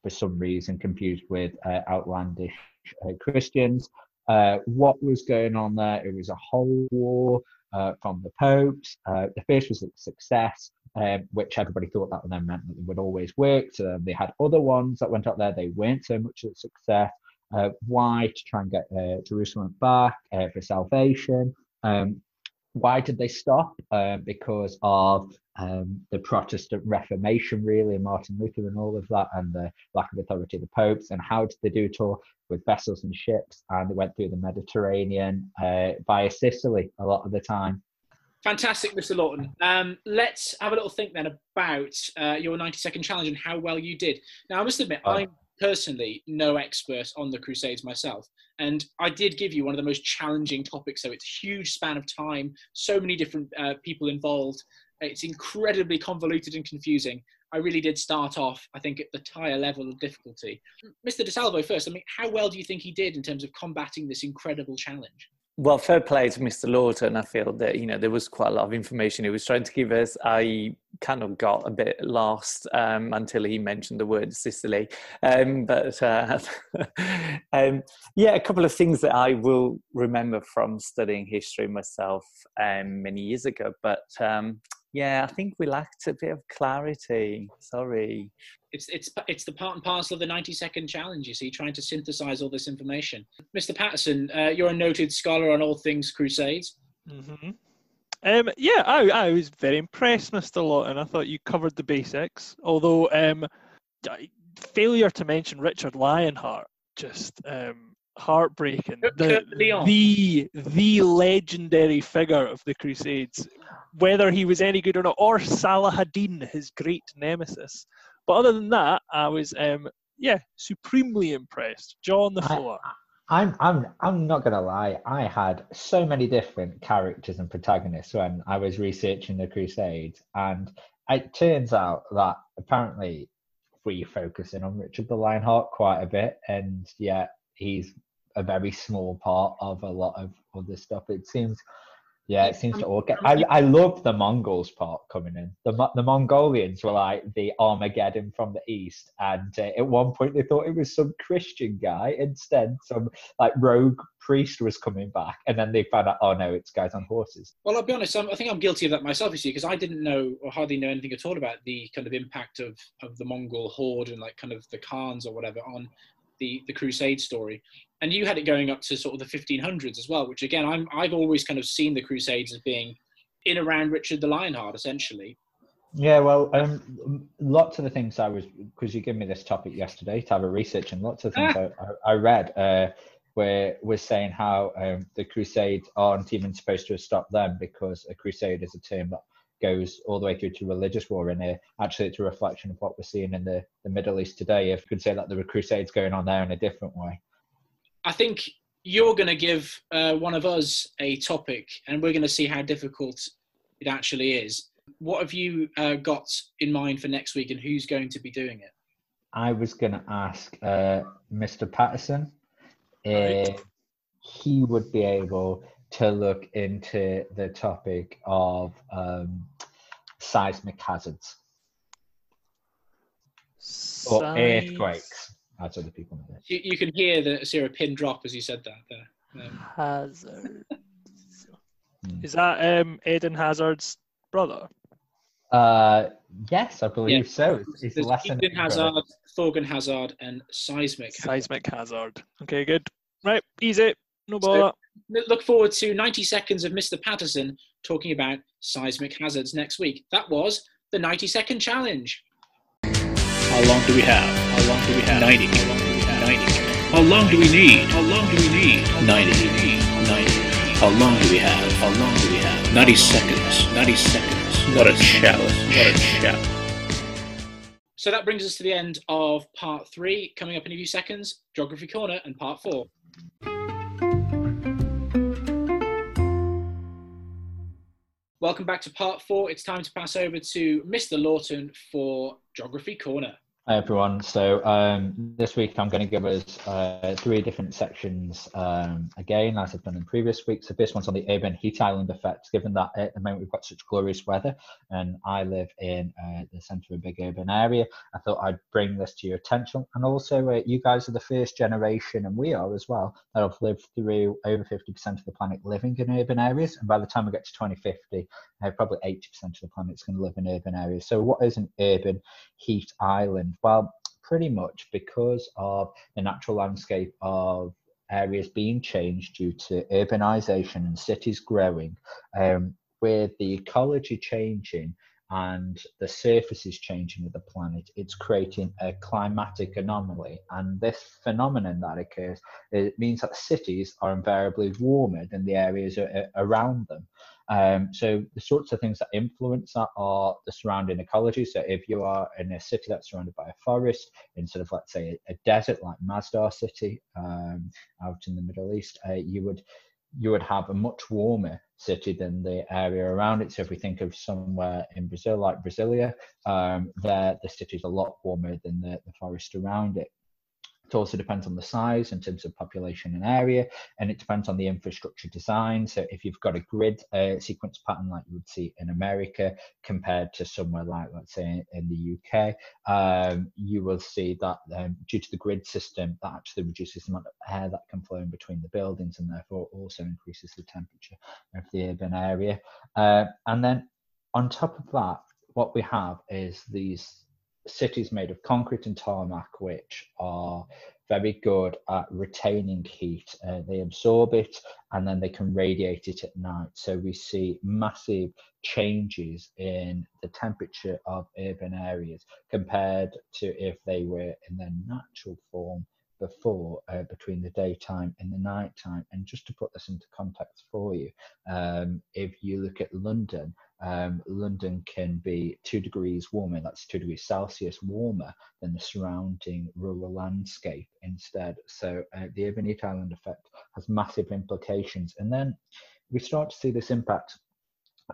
for some reason confused with uh, outlandish uh, Christians. Uh, what was going on there? It was a whole war uh, from the popes. Uh, the first was a success, um, which everybody thought that then meant that they would always work. So they had other ones that went up there. They weren't so much a success. Uh, why? To try and get Jerusalem back for salvation. Um, why did they stop? Because of um, the Protestant Reformation, really, and Martin Luther and all of that, and the lack of authority of the popes. And how did they do it all? With vessels and ships, and they went through the Mediterranean uh, via Sicily a lot of the time. Fantastic, Mr. Lawton. Um, let's have a little think then about uh, your 90 second challenge and how well you did. Now, I must admit, Oh. I'm personally no expert on the Crusades myself. And I did give you one of the most challenging topics. So it's a huge span of time, so many different uh, people involved. It's incredibly convoluted and confusing. I really did start off, I think, at the higher level of difficulty. Mr. DeSalvo first, I mean, how well do you think he did in terms of combating this incredible challenge? Well, fair play to Mr. Lawton. I feel that you know there was quite a lot of information he was trying to give us. I kind of got a bit lost um, until he mentioned the word Sicily. Um, but uh, <laughs> um, yeah, a couple of things that I will remember from studying history myself um, many years ago. But um, yeah, I think we lacked a bit of clarity. Sorry. it's it's it's the part and parcel of the 90 second challenge you see trying to synthesize all this information mr patterson uh, you're a noted scholar on all things crusades Mm-hmm. Um, yeah, I, I was very impressed, Mr. Lawton. I thought you covered the basics. Although, um, failure to mention Richard Lionheart just um, heartbreaking. Kurt- The, the the legendary figure of the Crusades, whether he was any good or not, or Salahadin, his great nemesis. But other than that, I was um, yeah supremely impressed. Jaw on the I- floor. I'm I'm I'm not gonna lie. I had so many different characters and protagonists when I was researching the Crusades, and it turns out that apparently we focusing on Richard the Lionheart quite a bit, and yet he's a very small part of a lot of other stuff. It seems, yeah, it seems to all get. I I love the Mongols part coming in. The the Mongolians were like the Armageddon from the east, and uh, at one point they thought it was some Christian guy. Instead, some like rogue priest was coming back, and then they found out, oh no, it's guys on horses. well i'll be honest I'm, i think i'm guilty of that myself you see because i didn't know or hardly know anything at all about the kind of impact of of the mongol horde and like kind of the khans or whatever on the the crusade story. And you had it going up to sort of the 1500s as well which again i'm i've always kind of seen the crusades as being in around richard the lionheart essentially. Yeah, well, um, lots of the things I was because you gave me this topic yesterday to have a research, and lots of things I, I, I read uh, where was saying how um, the Crusades aren't even supposed to have stopped them because a crusade is a term that goes all the way through to religious war, and uh, actually it's a reflection of what we're seeing in the, the Middle East today. If you could say that there were crusades going on there in a different way. I think you're going to give uh, one of us a topic, and we're going to see how difficult it actually is. What have you uh, got in mind for next week, and who's going to be doing it? I was going to ask uh, Mr. Patterson Right. if he would be able to look into the topic of um, seismic hazards or Size- earthquakes, as other people know. You, you can hear the Sarah pin drop as you said that there. Um, Hazard. Hmm. Is that um, Eden Hazard's brother? Uh, yes, I believe so. It's, it's there's less than Eden Hazard, Thorgan Hazard, and Seismic. Hazard. Seismic Hazard. Okay, good. Right, easy. No So- Look forward to 90 seconds of Mr. Patterson talking about seismic hazards next week. That was the 90 second challenge. How long do we have? How long do we have? 90. 90. How long do we need? How long do we need? 90. 90. How long do we have? How long do we have? 90 seconds. 90 seconds. What a challenge. What a challenge. So that brings us to the end of part three. Coming up in a few seconds, Geography Corner and part four. Welcome back to part four. It's time to pass over to Mr. Lawton for Geography Corner. Hi everyone. So um, this week I'm going to give us uh, three different sections um, again, as I've done in previous weeks. So this one's on the urban heat island effect, given that at the moment we've got such glorious weather, and I live in uh, the centre of a big urban area. I thought I'd bring this to your attention, and also uh, you guys are the first generation, and we are as well, that have lived through over 50% of the planet living in urban areas, and by the time we get to 2050, uh, probably 80% of the planet's going to live in urban areas. So what is an urban heat island? Well, pretty much because of the natural landscape of areas being changed due to urbanization and cities growing, um, with the ecology changing and the surface is changing of the planet, it's creating a climatic anomaly. And this phenomenon that occurs, it means that cities are invariably warmer than the areas around them. Um, so the sorts of things that influence that are the surrounding ecology. So if you are in a city that's surrounded by a forest, instead of let's say a, a desert like Masdar City um, out in the Middle East, uh, you would you would have a much warmer city than the area around it. So if we think of somewhere in Brazil, like Brasilia, um, there the city is a lot warmer than the, the forest around it. It also depends on the size in terms of population and area, and it depends on the infrastructure design. So if you've got a grid uh, sequence pattern like you would see in America compared to somewhere like, let's say, in the UK, um, you will see that um, due to the grid system, that actually reduces the amount of air that can flow in between the buildings and therefore also increases the temperature of the urban area. Uh, and then on top of that, what we have is these cities made of concrete and tarmac, which are very good at retaining heat. Uh, they absorb it and then they can radiate it at night. So we see massive changes in the temperature of urban areas compared to if they were in their natural form before uh, between the daytime and the nighttime. And just to put this into context for you, um, if you look at London, um, London can be two degrees warmer, that's two degrees Celsius warmer than the surrounding rural landscape instead. So uh, the urban heat island effect has massive implications. And then we start to see this impact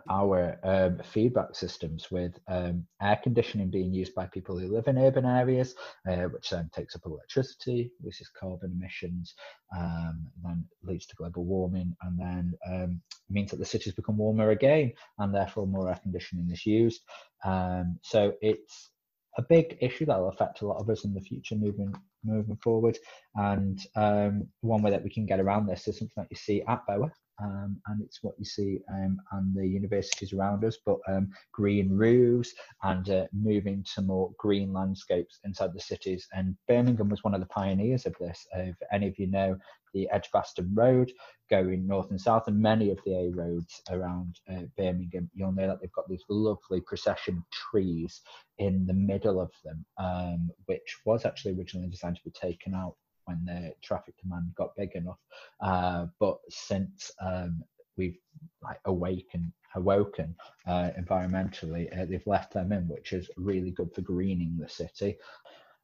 our um, feedback systems with um, air conditioning being used by people who live in urban areas, uh, which then takes up electricity, which is carbon emissions, um, then leads to global warming, and then um, means that the cities become warmer again, and therefore more air conditioning is used. Um, so it's a big issue that will affect a lot of us in the future moving moving forward. And um, one way that we can get around this is something that you see at BOA, um, and it's what you see um, and the universities around us, but um, green roofs and uh, moving to more green landscapes inside the cities. And Birmingham was one of the pioneers of this. If any of you know the Edgbaston Road going north and south, and many of the A roads around uh, Birmingham, you'll know that they've got these lovely procession trees in the middle of them, um, which was actually originally designed to be taken out when the traffic demand got big enough. Uh, but since um, we've like awakened awoken uh, environmentally, uh, they've left them in, which is really good for greening the city.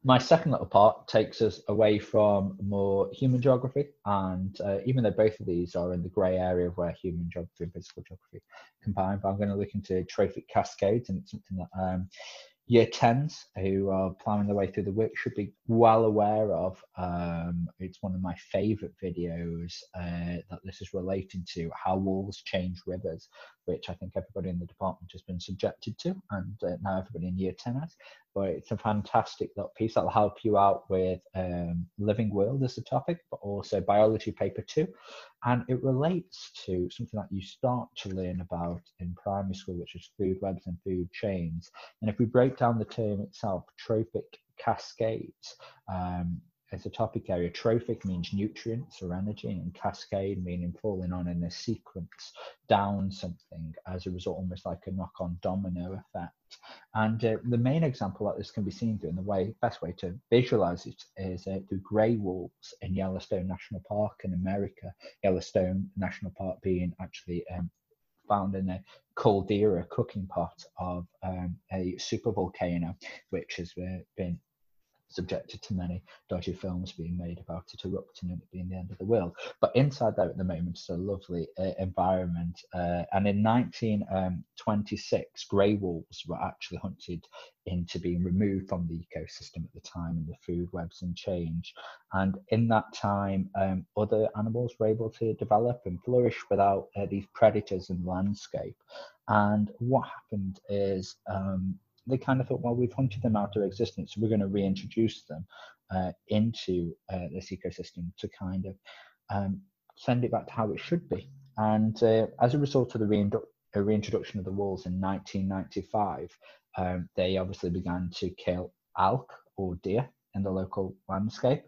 My second little part takes us away from more human geography, and uh, even though both of these are in the grey area of where human geography and physical geography combine, but I'm going to look into trophic cascades, and it's something that um, year 10s who are plowing their way through the work should be well aware of. Um, it's one of my favorite videos uh, that this is relating to how wolves change rivers, which I think everybody in the department has been subjected to, and uh, now everybody in year 10 has. But it's a fantastic little piece that'll help you out with um, living world as a topic, but also biology paper two. And it relates to something that you start to learn about in primary school, which is food webs and food chains. And if we break down the term itself, trophic cascades, um, as a topic area, trophic means nutrients or energy, and cascade meaning falling on in a sequence down something as a result, almost like a knock on domino effect. And uh, the main example that this can be seen through, and the way best way to visualize it is uh, through grey wolves in Yellowstone National Park in America. Yellowstone National Park being actually um, found in a caldera cooking pot of um, a supervolcano, which has uh, been subjected to many dodgy films being made about it erupting and it being the end of the world. But inside there at the moment, it's a lovely uh, environment. Uh, and in 1926, um, grey wolves were actually hunted into being removed from the ecosystem at the time and the food webs and change. And in that time, um, other animals were able to develop and flourish without uh, these predators in the landscape. And what happened is um, they kind of thought, well, we've hunted them out of existence, so we're going to reintroduce them uh, into uh, this ecosystem to kind of um, send it back to how it should be. And uh, as a result of the reindu- uh, reintroduction of the wolves in 1995, um, they obviously began to kill elk or deer in the local landscape.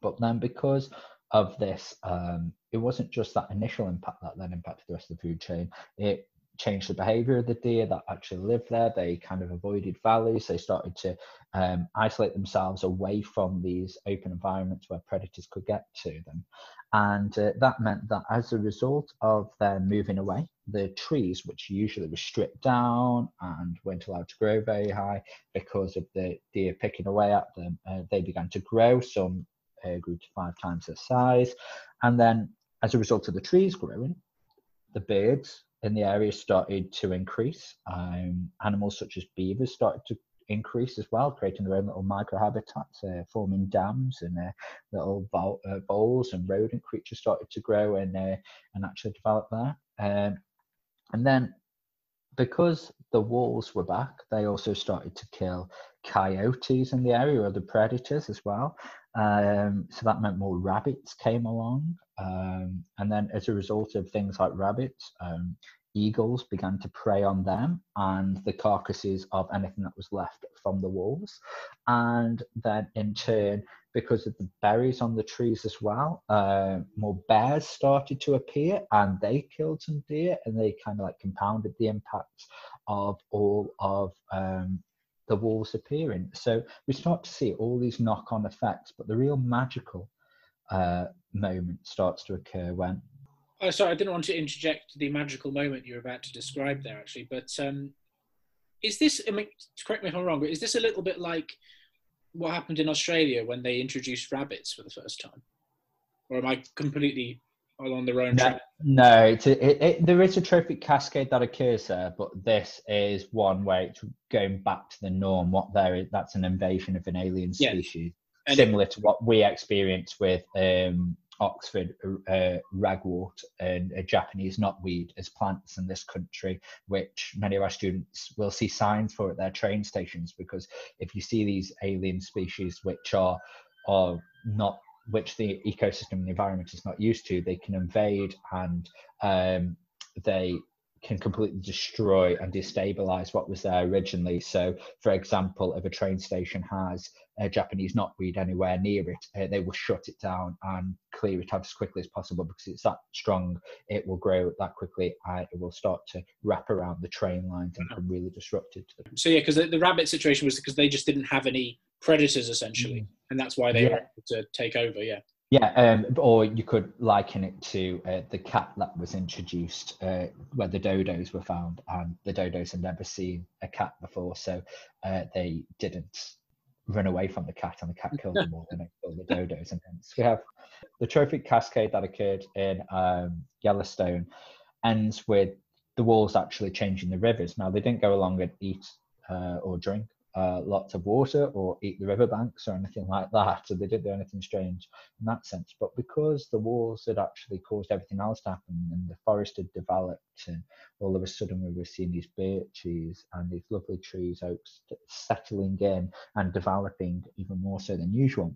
But then, because of this, um, it wasn't just that initial impact that then impacted the rest of the food chain. It changed the behavior of the deer that actually lived there. They kind of avoided valleys. They started to um, isolate themselves away from these open environments where predators could get to them. And uh, that meant that as a result of their moving away, the trees, which usually were stripped down and weren't allowed to grow very high because of the deer picking away at them, uh, they began to grow. Some uh, grew to five times their size. And then, as a result of the trees growing, the birds in the area started to increase. Um, animals such as beavers started to increase as well, creating their own little microhabitats, uh, forming dams and uh, little uh, bowls, and rodent creatures started to grow and uh, and actually develop there. Um, and then, because the wolves were back, they also started to kill coyotes in the area, other predators as well. Um, so that meant more rabbits came along. Um, and then, as a result of things like rabbits, um, eagles began to prey on them and the carcasses of anything that was left from the wolves. And then, in turn, because of the berries on the trees as well, uh, more bears started to appear and they killed some deer and they kind of like compounded the impacts of all of um, the walls appearing. So we start to see all these knock on effects, but the real magical uh, moment starts to occur when. Oh, sorry, I didn't want to interject the magical moment you were about to describe there, actually. But um, is this, I mean, correct me if I'm wrong, but is this a little bit like what happened in Australia when they introduced rabbits for the first time? Or am I completely along the wrong No, track? no it's a, it, it, there is a trophic cascade that occurs there, but this is one where it's going back to the norm. What there is, that's an invasion of an alien species, similar to what we experience with um, Oxford uh, ragwort and a Japanese knotweed as plants in this country, which many of our students will see signs for at their train stations. Because if you see these alien species which are are not which the ecosystem and the environment is not used to, they can invade and um, they can completely destroy and destabilize what was there originally. So, for example, if a train station has a Japanese knotweed anywhere near it, uh, they will shut it down and clear it out as quickly as possible because it's that strong. It will grow that quickly. And it will start to wrap around the train lines and become really them. So yeah, because the, the rabbit situation was because they just didn't have any predators essentially, and that's why they were Yeah. able to take over. Yeah. Yeah, um, or you could liken it to uh, the cat that was introduced uh, where the dodos were found, and the dodos had never seen a cat before, so uh, they didn't run away from the cat, and the cat killed them all, and it killed the dodos. And hence we have the trophic cascade that occurred in um, Yellowstone ends with the wolves actually changing the rivers. Now they didn't go along and eat uh, or drink uh, lots of water or eat the riverbanks or anything like that. So they didn't do anything strange in that sense. But because the wars had actually caused everything else to happen and the forest had developed, and all of a sudden we were seeing these birches and these lovely trees, oaks settling in and developing even more so than usual.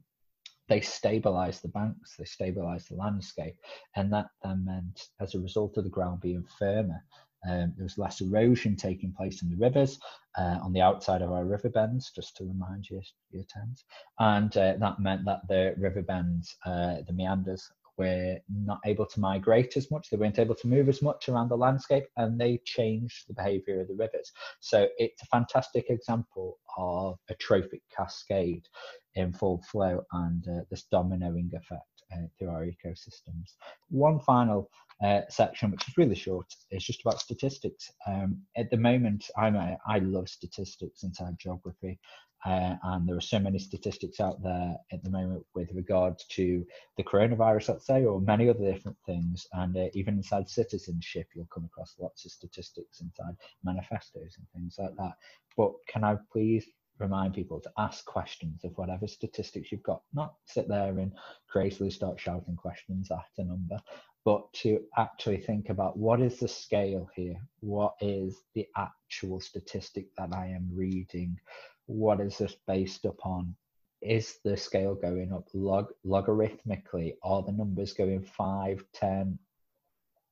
They stabilized the banks, they stabilized the landscape, and that then meant, as a result of the ground being firmer, um, there was less erosion taking place in the rivers uh, on the outside of our river bends, just to remind you, your Thames. And uh, that meant that the river bends, uh, the meanders, were not able to migrate as much. They weren't able to move as much around the landscape, and they changed the behaviour of the rivers. So it's a fantastic example of a trophic cascade in full flow and uh, this dominoing effect through our ecosystems. One final uh, section, which is really short, is just about statistics. Um, at the moment, I'm a, I love statistics inside geography, uh, and there are so many statistics out there at the moment with regards to the coronavirus, let's say, or many other different things. And uh, even inside citizenship, you'll come across lots of statistics inside manifestos and things like that. But can I please remind people to ask questions of whatever statistics you've got, not sit there and crazily start shouting questions at a number, but to actually think about what is the scale here? What is the actual statistic that I am reading? What is this based upon? Is the scale going up log- logarithmically? Are the numbers going 5, 10,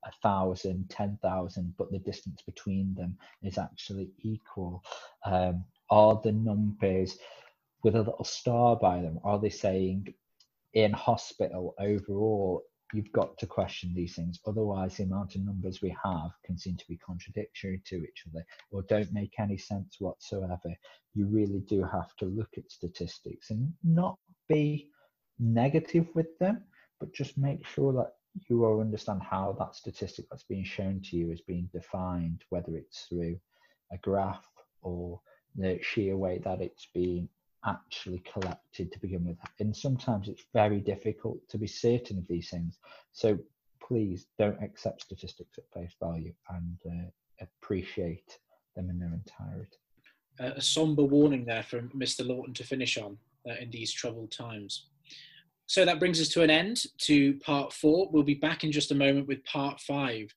a thousand, ten thousand, but the distance between them is actually equal? Um, are the numbers with a little star by them? Are they saying in hospital overall, you've got to question these things. Otherwise, the amount of numbers we have can seem to be contradictory to each other or don't make any sense whatsoever. You really do have to look at statistics and not be negative with them, but just make sure that you will understand how that statistic that's being shown to you is being defined, whether it's through a graph or the sheer way that it's being actually collected to begin with. And sometimes it's very difficult to be certain of these things. So please don't accept statistics at face value and uh, appreciate them in their entirety. Uh, a somber warning there from Mr. Lawton to finish on uh, in these troubled times. So that brings us to an end to part four. We'll be back in just a moment with part five.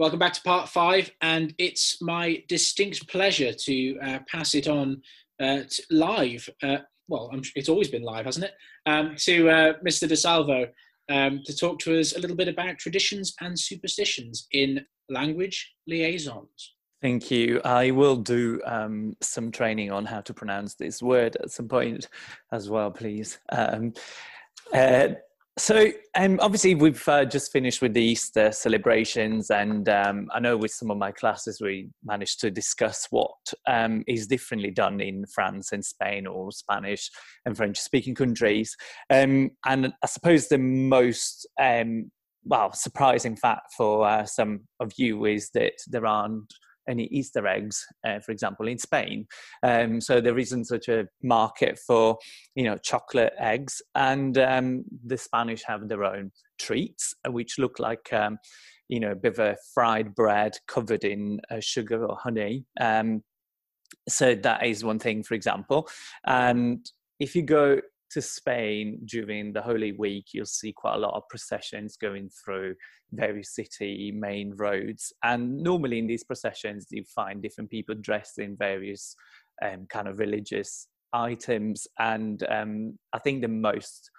Welcome back to part five, and it's my distinct pleasure to uh, pass it on uh, to live. Uh, well, I'm, it's always been live, hasn't it? Um, to uh, Mr. DeSalvo um, to talk to us a little bit about traditions and superstitions in language liaisons. Thank you. I will do um, some training on how to pronounce this word at some point as well, please. Um, uh, so, um, obviously, we've uh, just finished with the Easter celebrations, and um, I know with some of my classes we managed to discuss what um, is differently done in France and Spain or Spanish and French-speaking countries. Um, and I suppose the most um, well surprising fact for uh, some of you is that there aren't any Easter eggs, uh, for example, in Spain. Um, so there isn't such a market for, you know, chocolate eggs, and um, the Spanish have their own treats, which look like, um, you know, a bit of a fried bread covered in uh, sugar or honey. Um, so that is one thing, for example. And if you go to Spain during the Holy Week, you'll see quite a lot of processions going through various city main roads. And normally in these processions, you find different people dressed in various um, kind of religious items. And um, I think the most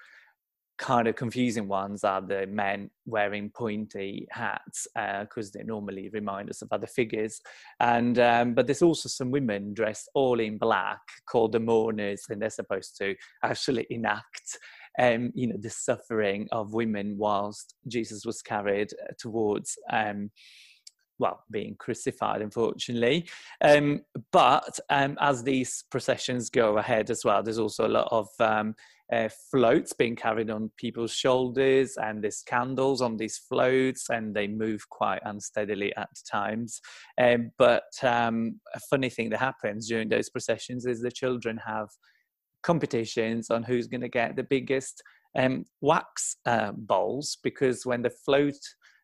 kind of confusing ones are the men wearing pointy hats because uh, they normally remind us of other figures and um, but there's also some women dressed all in black called the mourners and they're supposed to actually enact um, you know the suffering of women whilst jesus was carried uh, towards um, well, being crucified, unfortunately. Um, but um, as these processions go ahead as well, there's also a lot of um, uh, floats being carried on people's shoulders, and there's candles on these floats, and they move quite unsteadily at times. Um, but um, a funny thing that happens during those processions is the children have competitions on who's going to get the biggest um, wax uh, bowls because when the float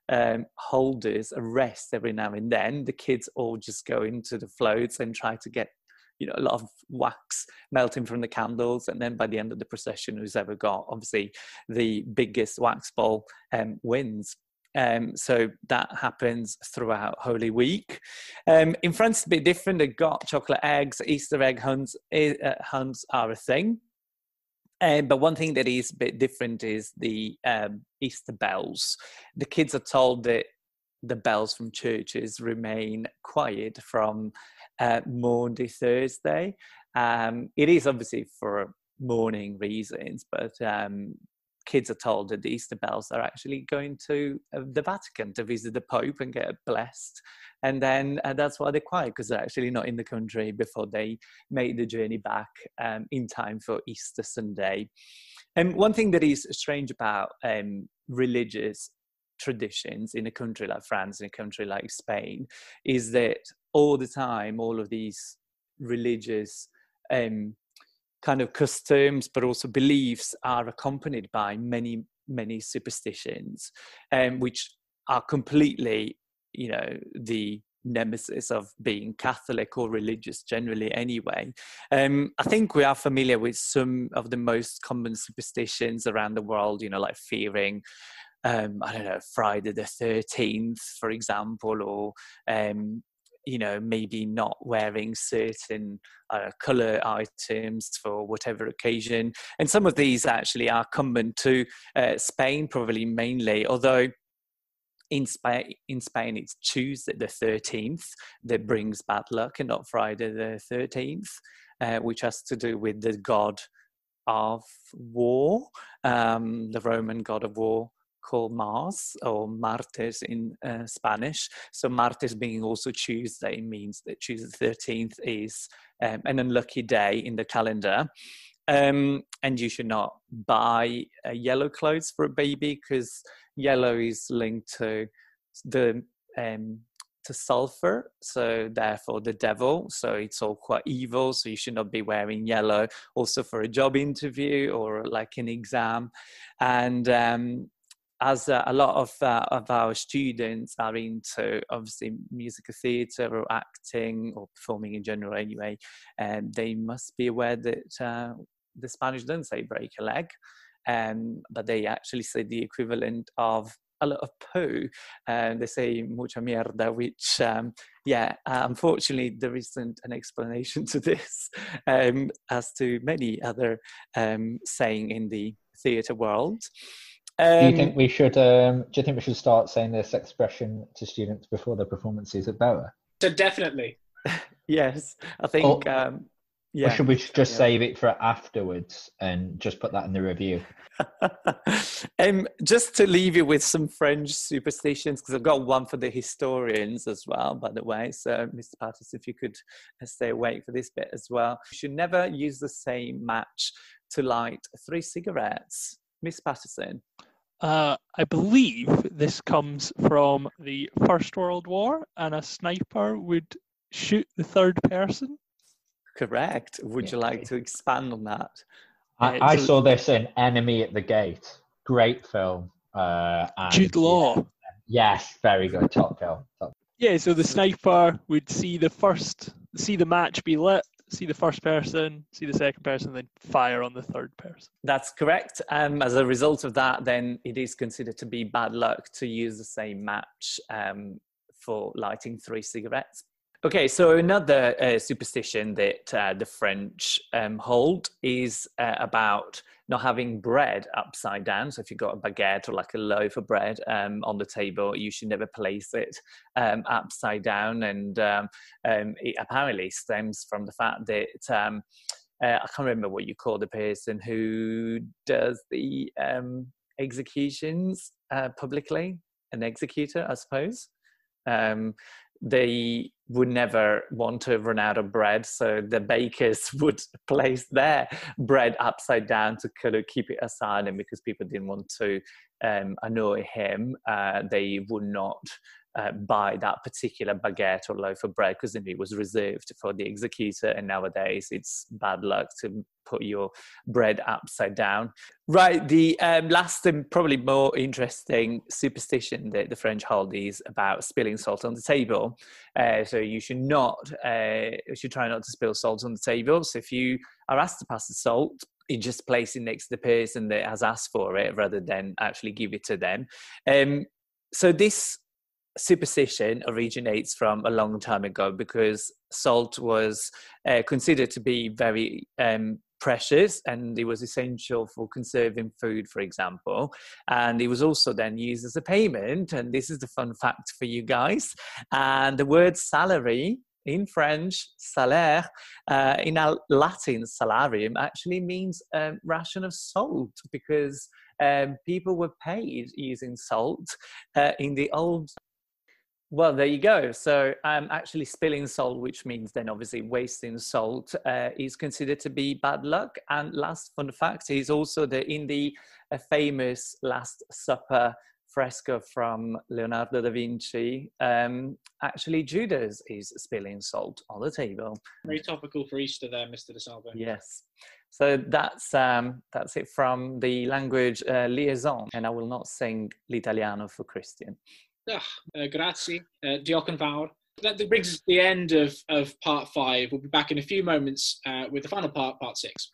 um, holders arrest every now and then. The kids all just go into the floats and try to get you know a lot of wax melting from the candles and then by the end of the procession who's ever got obviously the biggest wax ball um, wins um, so that happens throughout Holy Week. Um, in France, it's a bit different. They've got chocolate eggs, Easter egg hunts, eh, uh, hunts are a thing. Um, but one thing that is a bit different is the um, Easter bells. The kids are told that the bells from churches remain quiet from uh, Maundy Thursday. Um, it is obviously for mourning reasons, but um, kids are told that the Easter bells are actually going to uh, the Vatican to visit the Pope and get blessed. And then uh, that's why they're quiet because they're actually not in the country before they make the journey back um, in time for Easter Sunday. And one thing that is strange about um, religious traditions in a country like France, in a country like Spain, is that all the time, all of these religious um, kind of customs, but also beliefs are accompanied by many, many superstitions, um, which are completely, you know, the nemesis of being Catholic or religious generally anyway. Um, I think we are familiar with some of the most common superstitions around the world, you know, like fearing um, I don't know, Friday the 13th, for example, or, um, you know, maybe not wearing certain uh, color items for whatever occasion. And some of these actually are common to uh, Spain, probably mainly, although in Spain, in Spain, it's Tuesday the 13th that brings bad luck, and not Friday the 13th, uh, which has to do with the god of war, um, the Roman god of war called Mars or Martes in uh, Spanish. So Martes being also Tuesday means that Tuesday the 13th is um, an unlucky day in the calendar. Um, and you should not buy uh, yellow clothes for a baby because yellow is linked to the um, to sulfur, so therefore the devil. So it's all quite evil. So you should not be wearing yellow. Also for a job interview or like an exam, and um, as uh, a lot of uh, of our students are into obviously musical theatre or acting or performing in general anyway, and they must be aware that uh, the Spanish don't say break a leg, um, but they actually say the equivalent of a lot of poo. And they say mucha mierda, which, um, yeah, uh, unfortunately, there isn't an explanation to this, <laughs> um, as to many other um, saying in the theatre world. Do you Um, think we should? Um, do you think we should start saying this expression to students before their performances at Boa? So definitely. <laughs> yes, I think. um, Or should we just Yeah. save it for afterwards and just put that in the review? <laughs> um, just to leave you with some French superstitions, because I've got one for the historians as well, by the way. So, Mr. Pattis, if you could uh, stay awake for this bit as well. You should never use the same match to light three cigarettes. Miss Patterson. Uh, I believe this comes from the First World War, and a sniper would shoot the third person. Correct. Would you like to expand on that? I, Uh, I so- saw this in Enemy at the Gate. Great film. Uh, and Jude Law. Yes, very good. Top film. Top. Yeah, so the sniper would see the first, see the match be lit, see the first person, see the second person, then fire on the third person. That's correct. Um, as a result of that, then it is considered to be bad luck to use the same match um, for lighting three cigarettes. Okay, so another uh, superstition that uh, the French um, hold is uh, about not having bread upside down. So if you've got a baguette or like a loaf of bread um, on the table, you should never place it um, upside down. And um, um, it apparently stems from the fact that um, uh, I can't remember what you call the person who does the um, executions uh, publicly, an executor, I suppose. They would never want to run out of bread, so the bakers <laughs> would place their bread upside down to kind of keep it aside. And because people didn't want to um, annoy him, uh, they would not uh, buy that particular baguette or loaf of bread because it was reserved for the executor. And nowadays it's bad luck to put your bread upside down. Right. The um, last and probably more interesting superstition that the French hold is about spilling salt on the table. Uh, so you should not, uh, you should try not to spill salt on the table. So if you are asked to pass the salt, you just place it next to the person that has asked for it rather than actually give it to them. Um, so this superstition originates from a long time ago because salt was uh, considered to be very um, precious and it was essential for conserving food, for example. And it was also then used as a payment. And this is the fun fact for you guys. And the word salary in French, salaire, uh, in Latin, salarium, actually means um, ration of salt because um, people were paid using salt uh, in the old well, there you go. So, um, actually, spilling salt, which means then obviously wasting salt, uh, is considered to be bad luck. And last fun fact is also that in the uh, famous Last Supper fresco from Leonardo da Vinci, um, actually Judas is spilling salt on the table. Very topical for Easter there, Mr. De Salvo. Yes. So that's um, that's it from the language uh, liaison, and I will not sing l'italiano for Christian. Uh, grazie. Uh, diolch yn fawr. That that brings us to the end of, of part five. We'll be back in a few moments uh, with the final part, part six.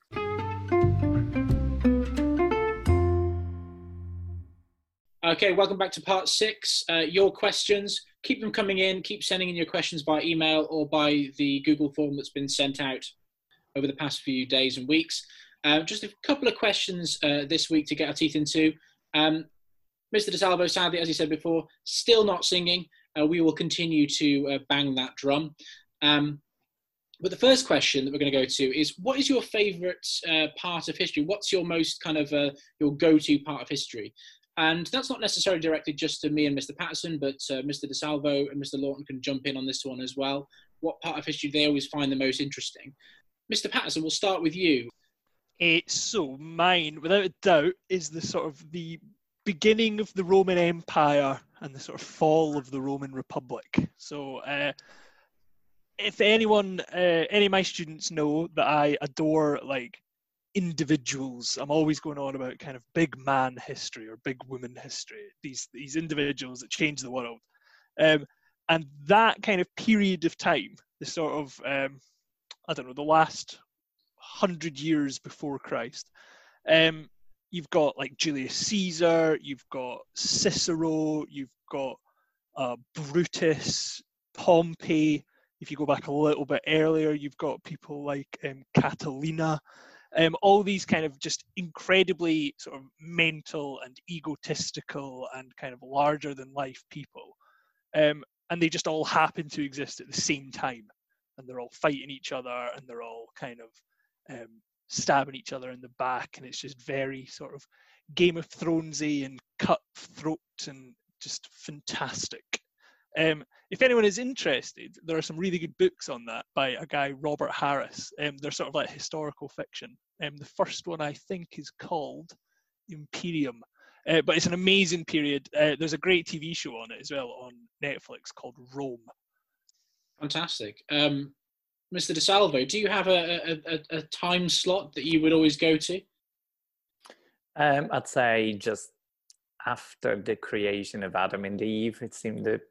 Okay, welcome back to part six. Uh, your questions, keep them coming in. Keep sending in your questions by email or by the Google form that's been sent out over the past few days and weeks. Uh, just a couple of questions uh, this week to get our teeth into. Um, Mr. DeSalvo, sadly, as he said before, still not singing. Uh, we will continue to uh, bang that drum. Um, but the first question that we're going to go to is what is your favourite uh, part of history? What's your most kind of uh, your go-to part of history? And that's not necessarily directed just to me and Mr. Patterson, but uh, Mr. DeSalvo and Mr. Lawton can jump in on this one as well. What part of history do they always find the most interesting? Mr. Patterson, we'll start with you. It's so mine, without a doubt, is the sort of the beginning of the Roman Empire and the sort of fall of the Roman Republic. So, uh, if anyone, uh, any of my students know that I adore like individuals, I'm always going on about kind of big man history or big woman history. These these individuals that change the world, um, and that kind of period of time, the sort of um, I don't know, the last hundred years before Christ. Um, you've got like Julius Caesar, you've got Cicero, you've got uh, Brutus, Pompey. If you go back a little bit earlier, you've got people like um, Catalina. Um, all these kind of just incredibly sort of mental and egotistical and kind of larger than life people. Um, and they just all happen to exist at the same time. And they're all fighting each other and they're all kind of um, stabbing each other in the back, and it's just very sort of Game of Thronesy and cutthroat and just fantastic. Um, if anyone is interested, there are some really good books on that by a guy Robert Harris. Um, they're sort of like historical fiction. Um, the first one I think is called Imperium, uh, but it's an amazing period. Uh, there's a great TV show on it as well on Netflix called Rome. Fantastic. Um, Mr. DeSalvo, do you have a, a, a, time slot that you would always go to? Um, I'd say just after the creation of Adam and Eve, it seemed that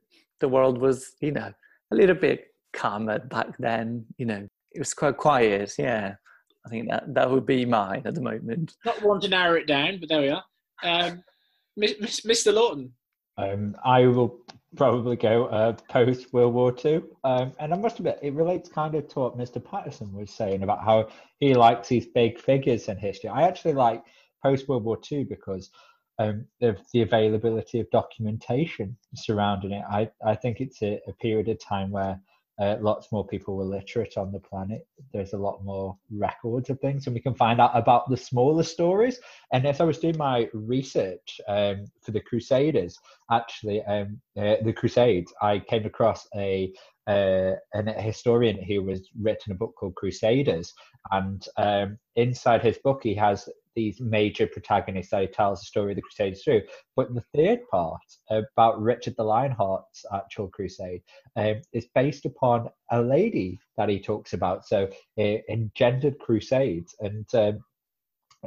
the world was, you know, a little bit calmer back then. You know, it was quite quiet. Yeah, I think that that would be mine at the moment. Not one to narrow it down, but there we are. Um, Mr. Lawton. Um, I will probably go uh, post World War Two, um, and I must admit it relates kind of to what Mr. Patterson was saying about how he likes these big figures in history. I actually like post World War Two because um, of the availability of documentation surrounding it. I, I think it's a, a period of time where uh, lots more people were literate on the planet. There's a lot more records of things, and we can find out about the smaller stories. And as I was doing my research um, for the Crusaders, actually, um, uh, the Crusades, I came across a uh, an, historian who was written a book called Crusaders, and um, inside his book he has these major protagonists that he tells the story of the Crusades through. But the third part about Richard the Lionheart's actual crusade um, is based upon a lady that he talks about. So uh, engendered crusades and. Um,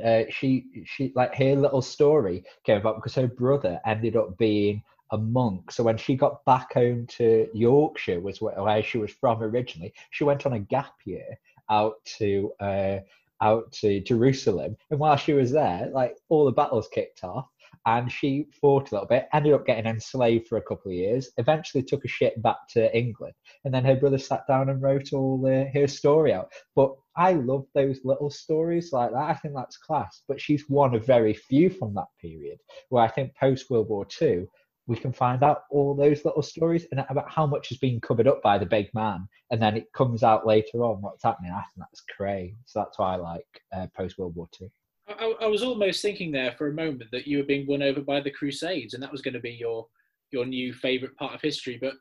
uh, she she like her little story came about because her brother ended up being a monk. So when she got back home to Yorkshire, was where, where she was from originally, she went on a gap year out to uh, out to Jerusalem. And while she was there, like all the battles kicked off and she fought a little bit, ended up getting enslaved for a couple of years, eventually took a ship back to England. And then her brother sat down and wrote all the, her story out. But I love those little stories like that. I think that's class. But she's one of very few from that period where I think post World War II, we can find out all those little stories and about how much is being covered up by the big man, and then it comes out later on what's happening. I think that's crazy. So that's why I like uh, post World War Two. I, I, was almost thinking there for a moment that you were being won over by the Crusades, and that was going to be your your new favourite part of history. But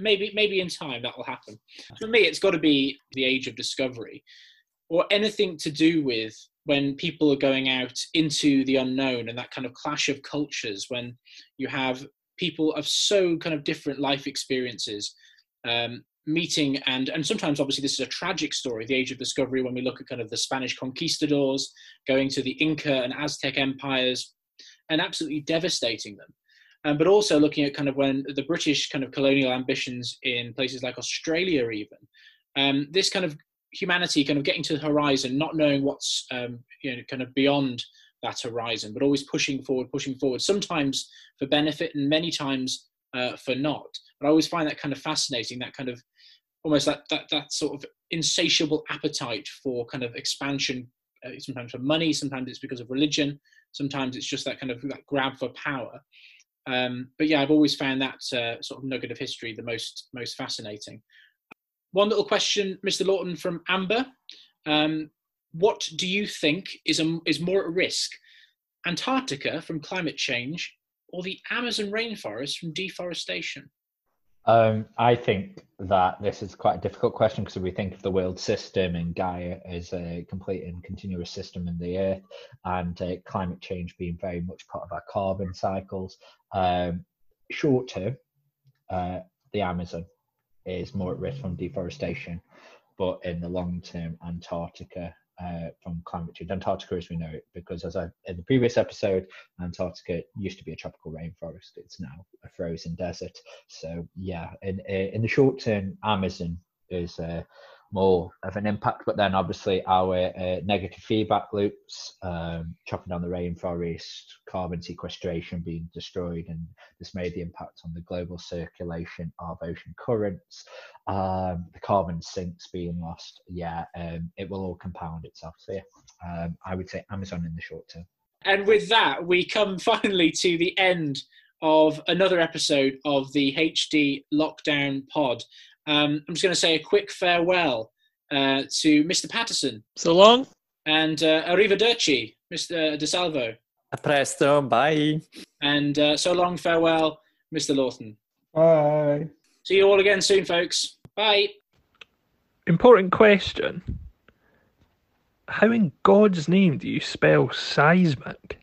maybe maybe in time that will happen. For me, it's got to be the Age of Discovery, or anything to do with when people are going out into the unknown and that kind of clash of cultures when you have people of so kind of different life experiences um, meeting and and sometimes obviously this is a tragic story the age of discovery when we look at kind of the spanish conquistadors going to the inca and aztec empires and absolutely devastating them. Um, but also looking at kind of when the british kind of colonial ambitions in places like australia even um, this kind of humanity kind of getting to the horizon not knowing what's um, you know kind of beyond that horizon, but always pushing forward, pushing forward, sometimes for benefit and many times uh, for not. But I always find that kind of fascinating, that kind of almost that, that, that sort of insatiable appetite for kind of expansion, uh, sometimes for money, sometimes it's because of religion, sometimes it's just that kind of that grab for power. Um, but yeah, I've always found that uh, sort of nugget of history the most most fascinating. One little question, Mr. Lawton from Amber. Um, what do you think is a, is more at risk, Antarctica from climate change or the Amazon rainforest from deforestation? Um, I think that this is quite a difficult question because we think of the world system and Gaia as a complete and continuous system in the Earth, and uh, climate change being very much part of our carbon cycles. Um, short term, uh, the Amazon is more at risk from deforestation, but in the long term, Antarctica uh, from climate change. Antarctica, as we know it, because as I in the previous episode, Antarctica used to be a tropical rainforest. It's now a frozen desert. So yeah, in in the short term, Amazon is uh, more of an impact. But then obviously our uh, negative feedback loops, um, chopping down the rainforest, carbon sequestration being destroyed, and this made the impact on the global circulation of ocean currents, um, the carbon sinks being lost. Yeah, um, it will all compound itself. So yeah, um, I would say Amazon in the short term. And with that, we come <laughs> finally to the end of another episode of the HD Lockdown Pod. Um, I'm just going to say a quick farewell uh, to Mr. Patterson. So long. And uh, arrivederci, Mr. DeSalvo. A presto, bye. And uh, so long, farewell, Mr. Lawton. Bye. See you all again soon, folks. Bye. Important question. How in God's name do you spell seismic?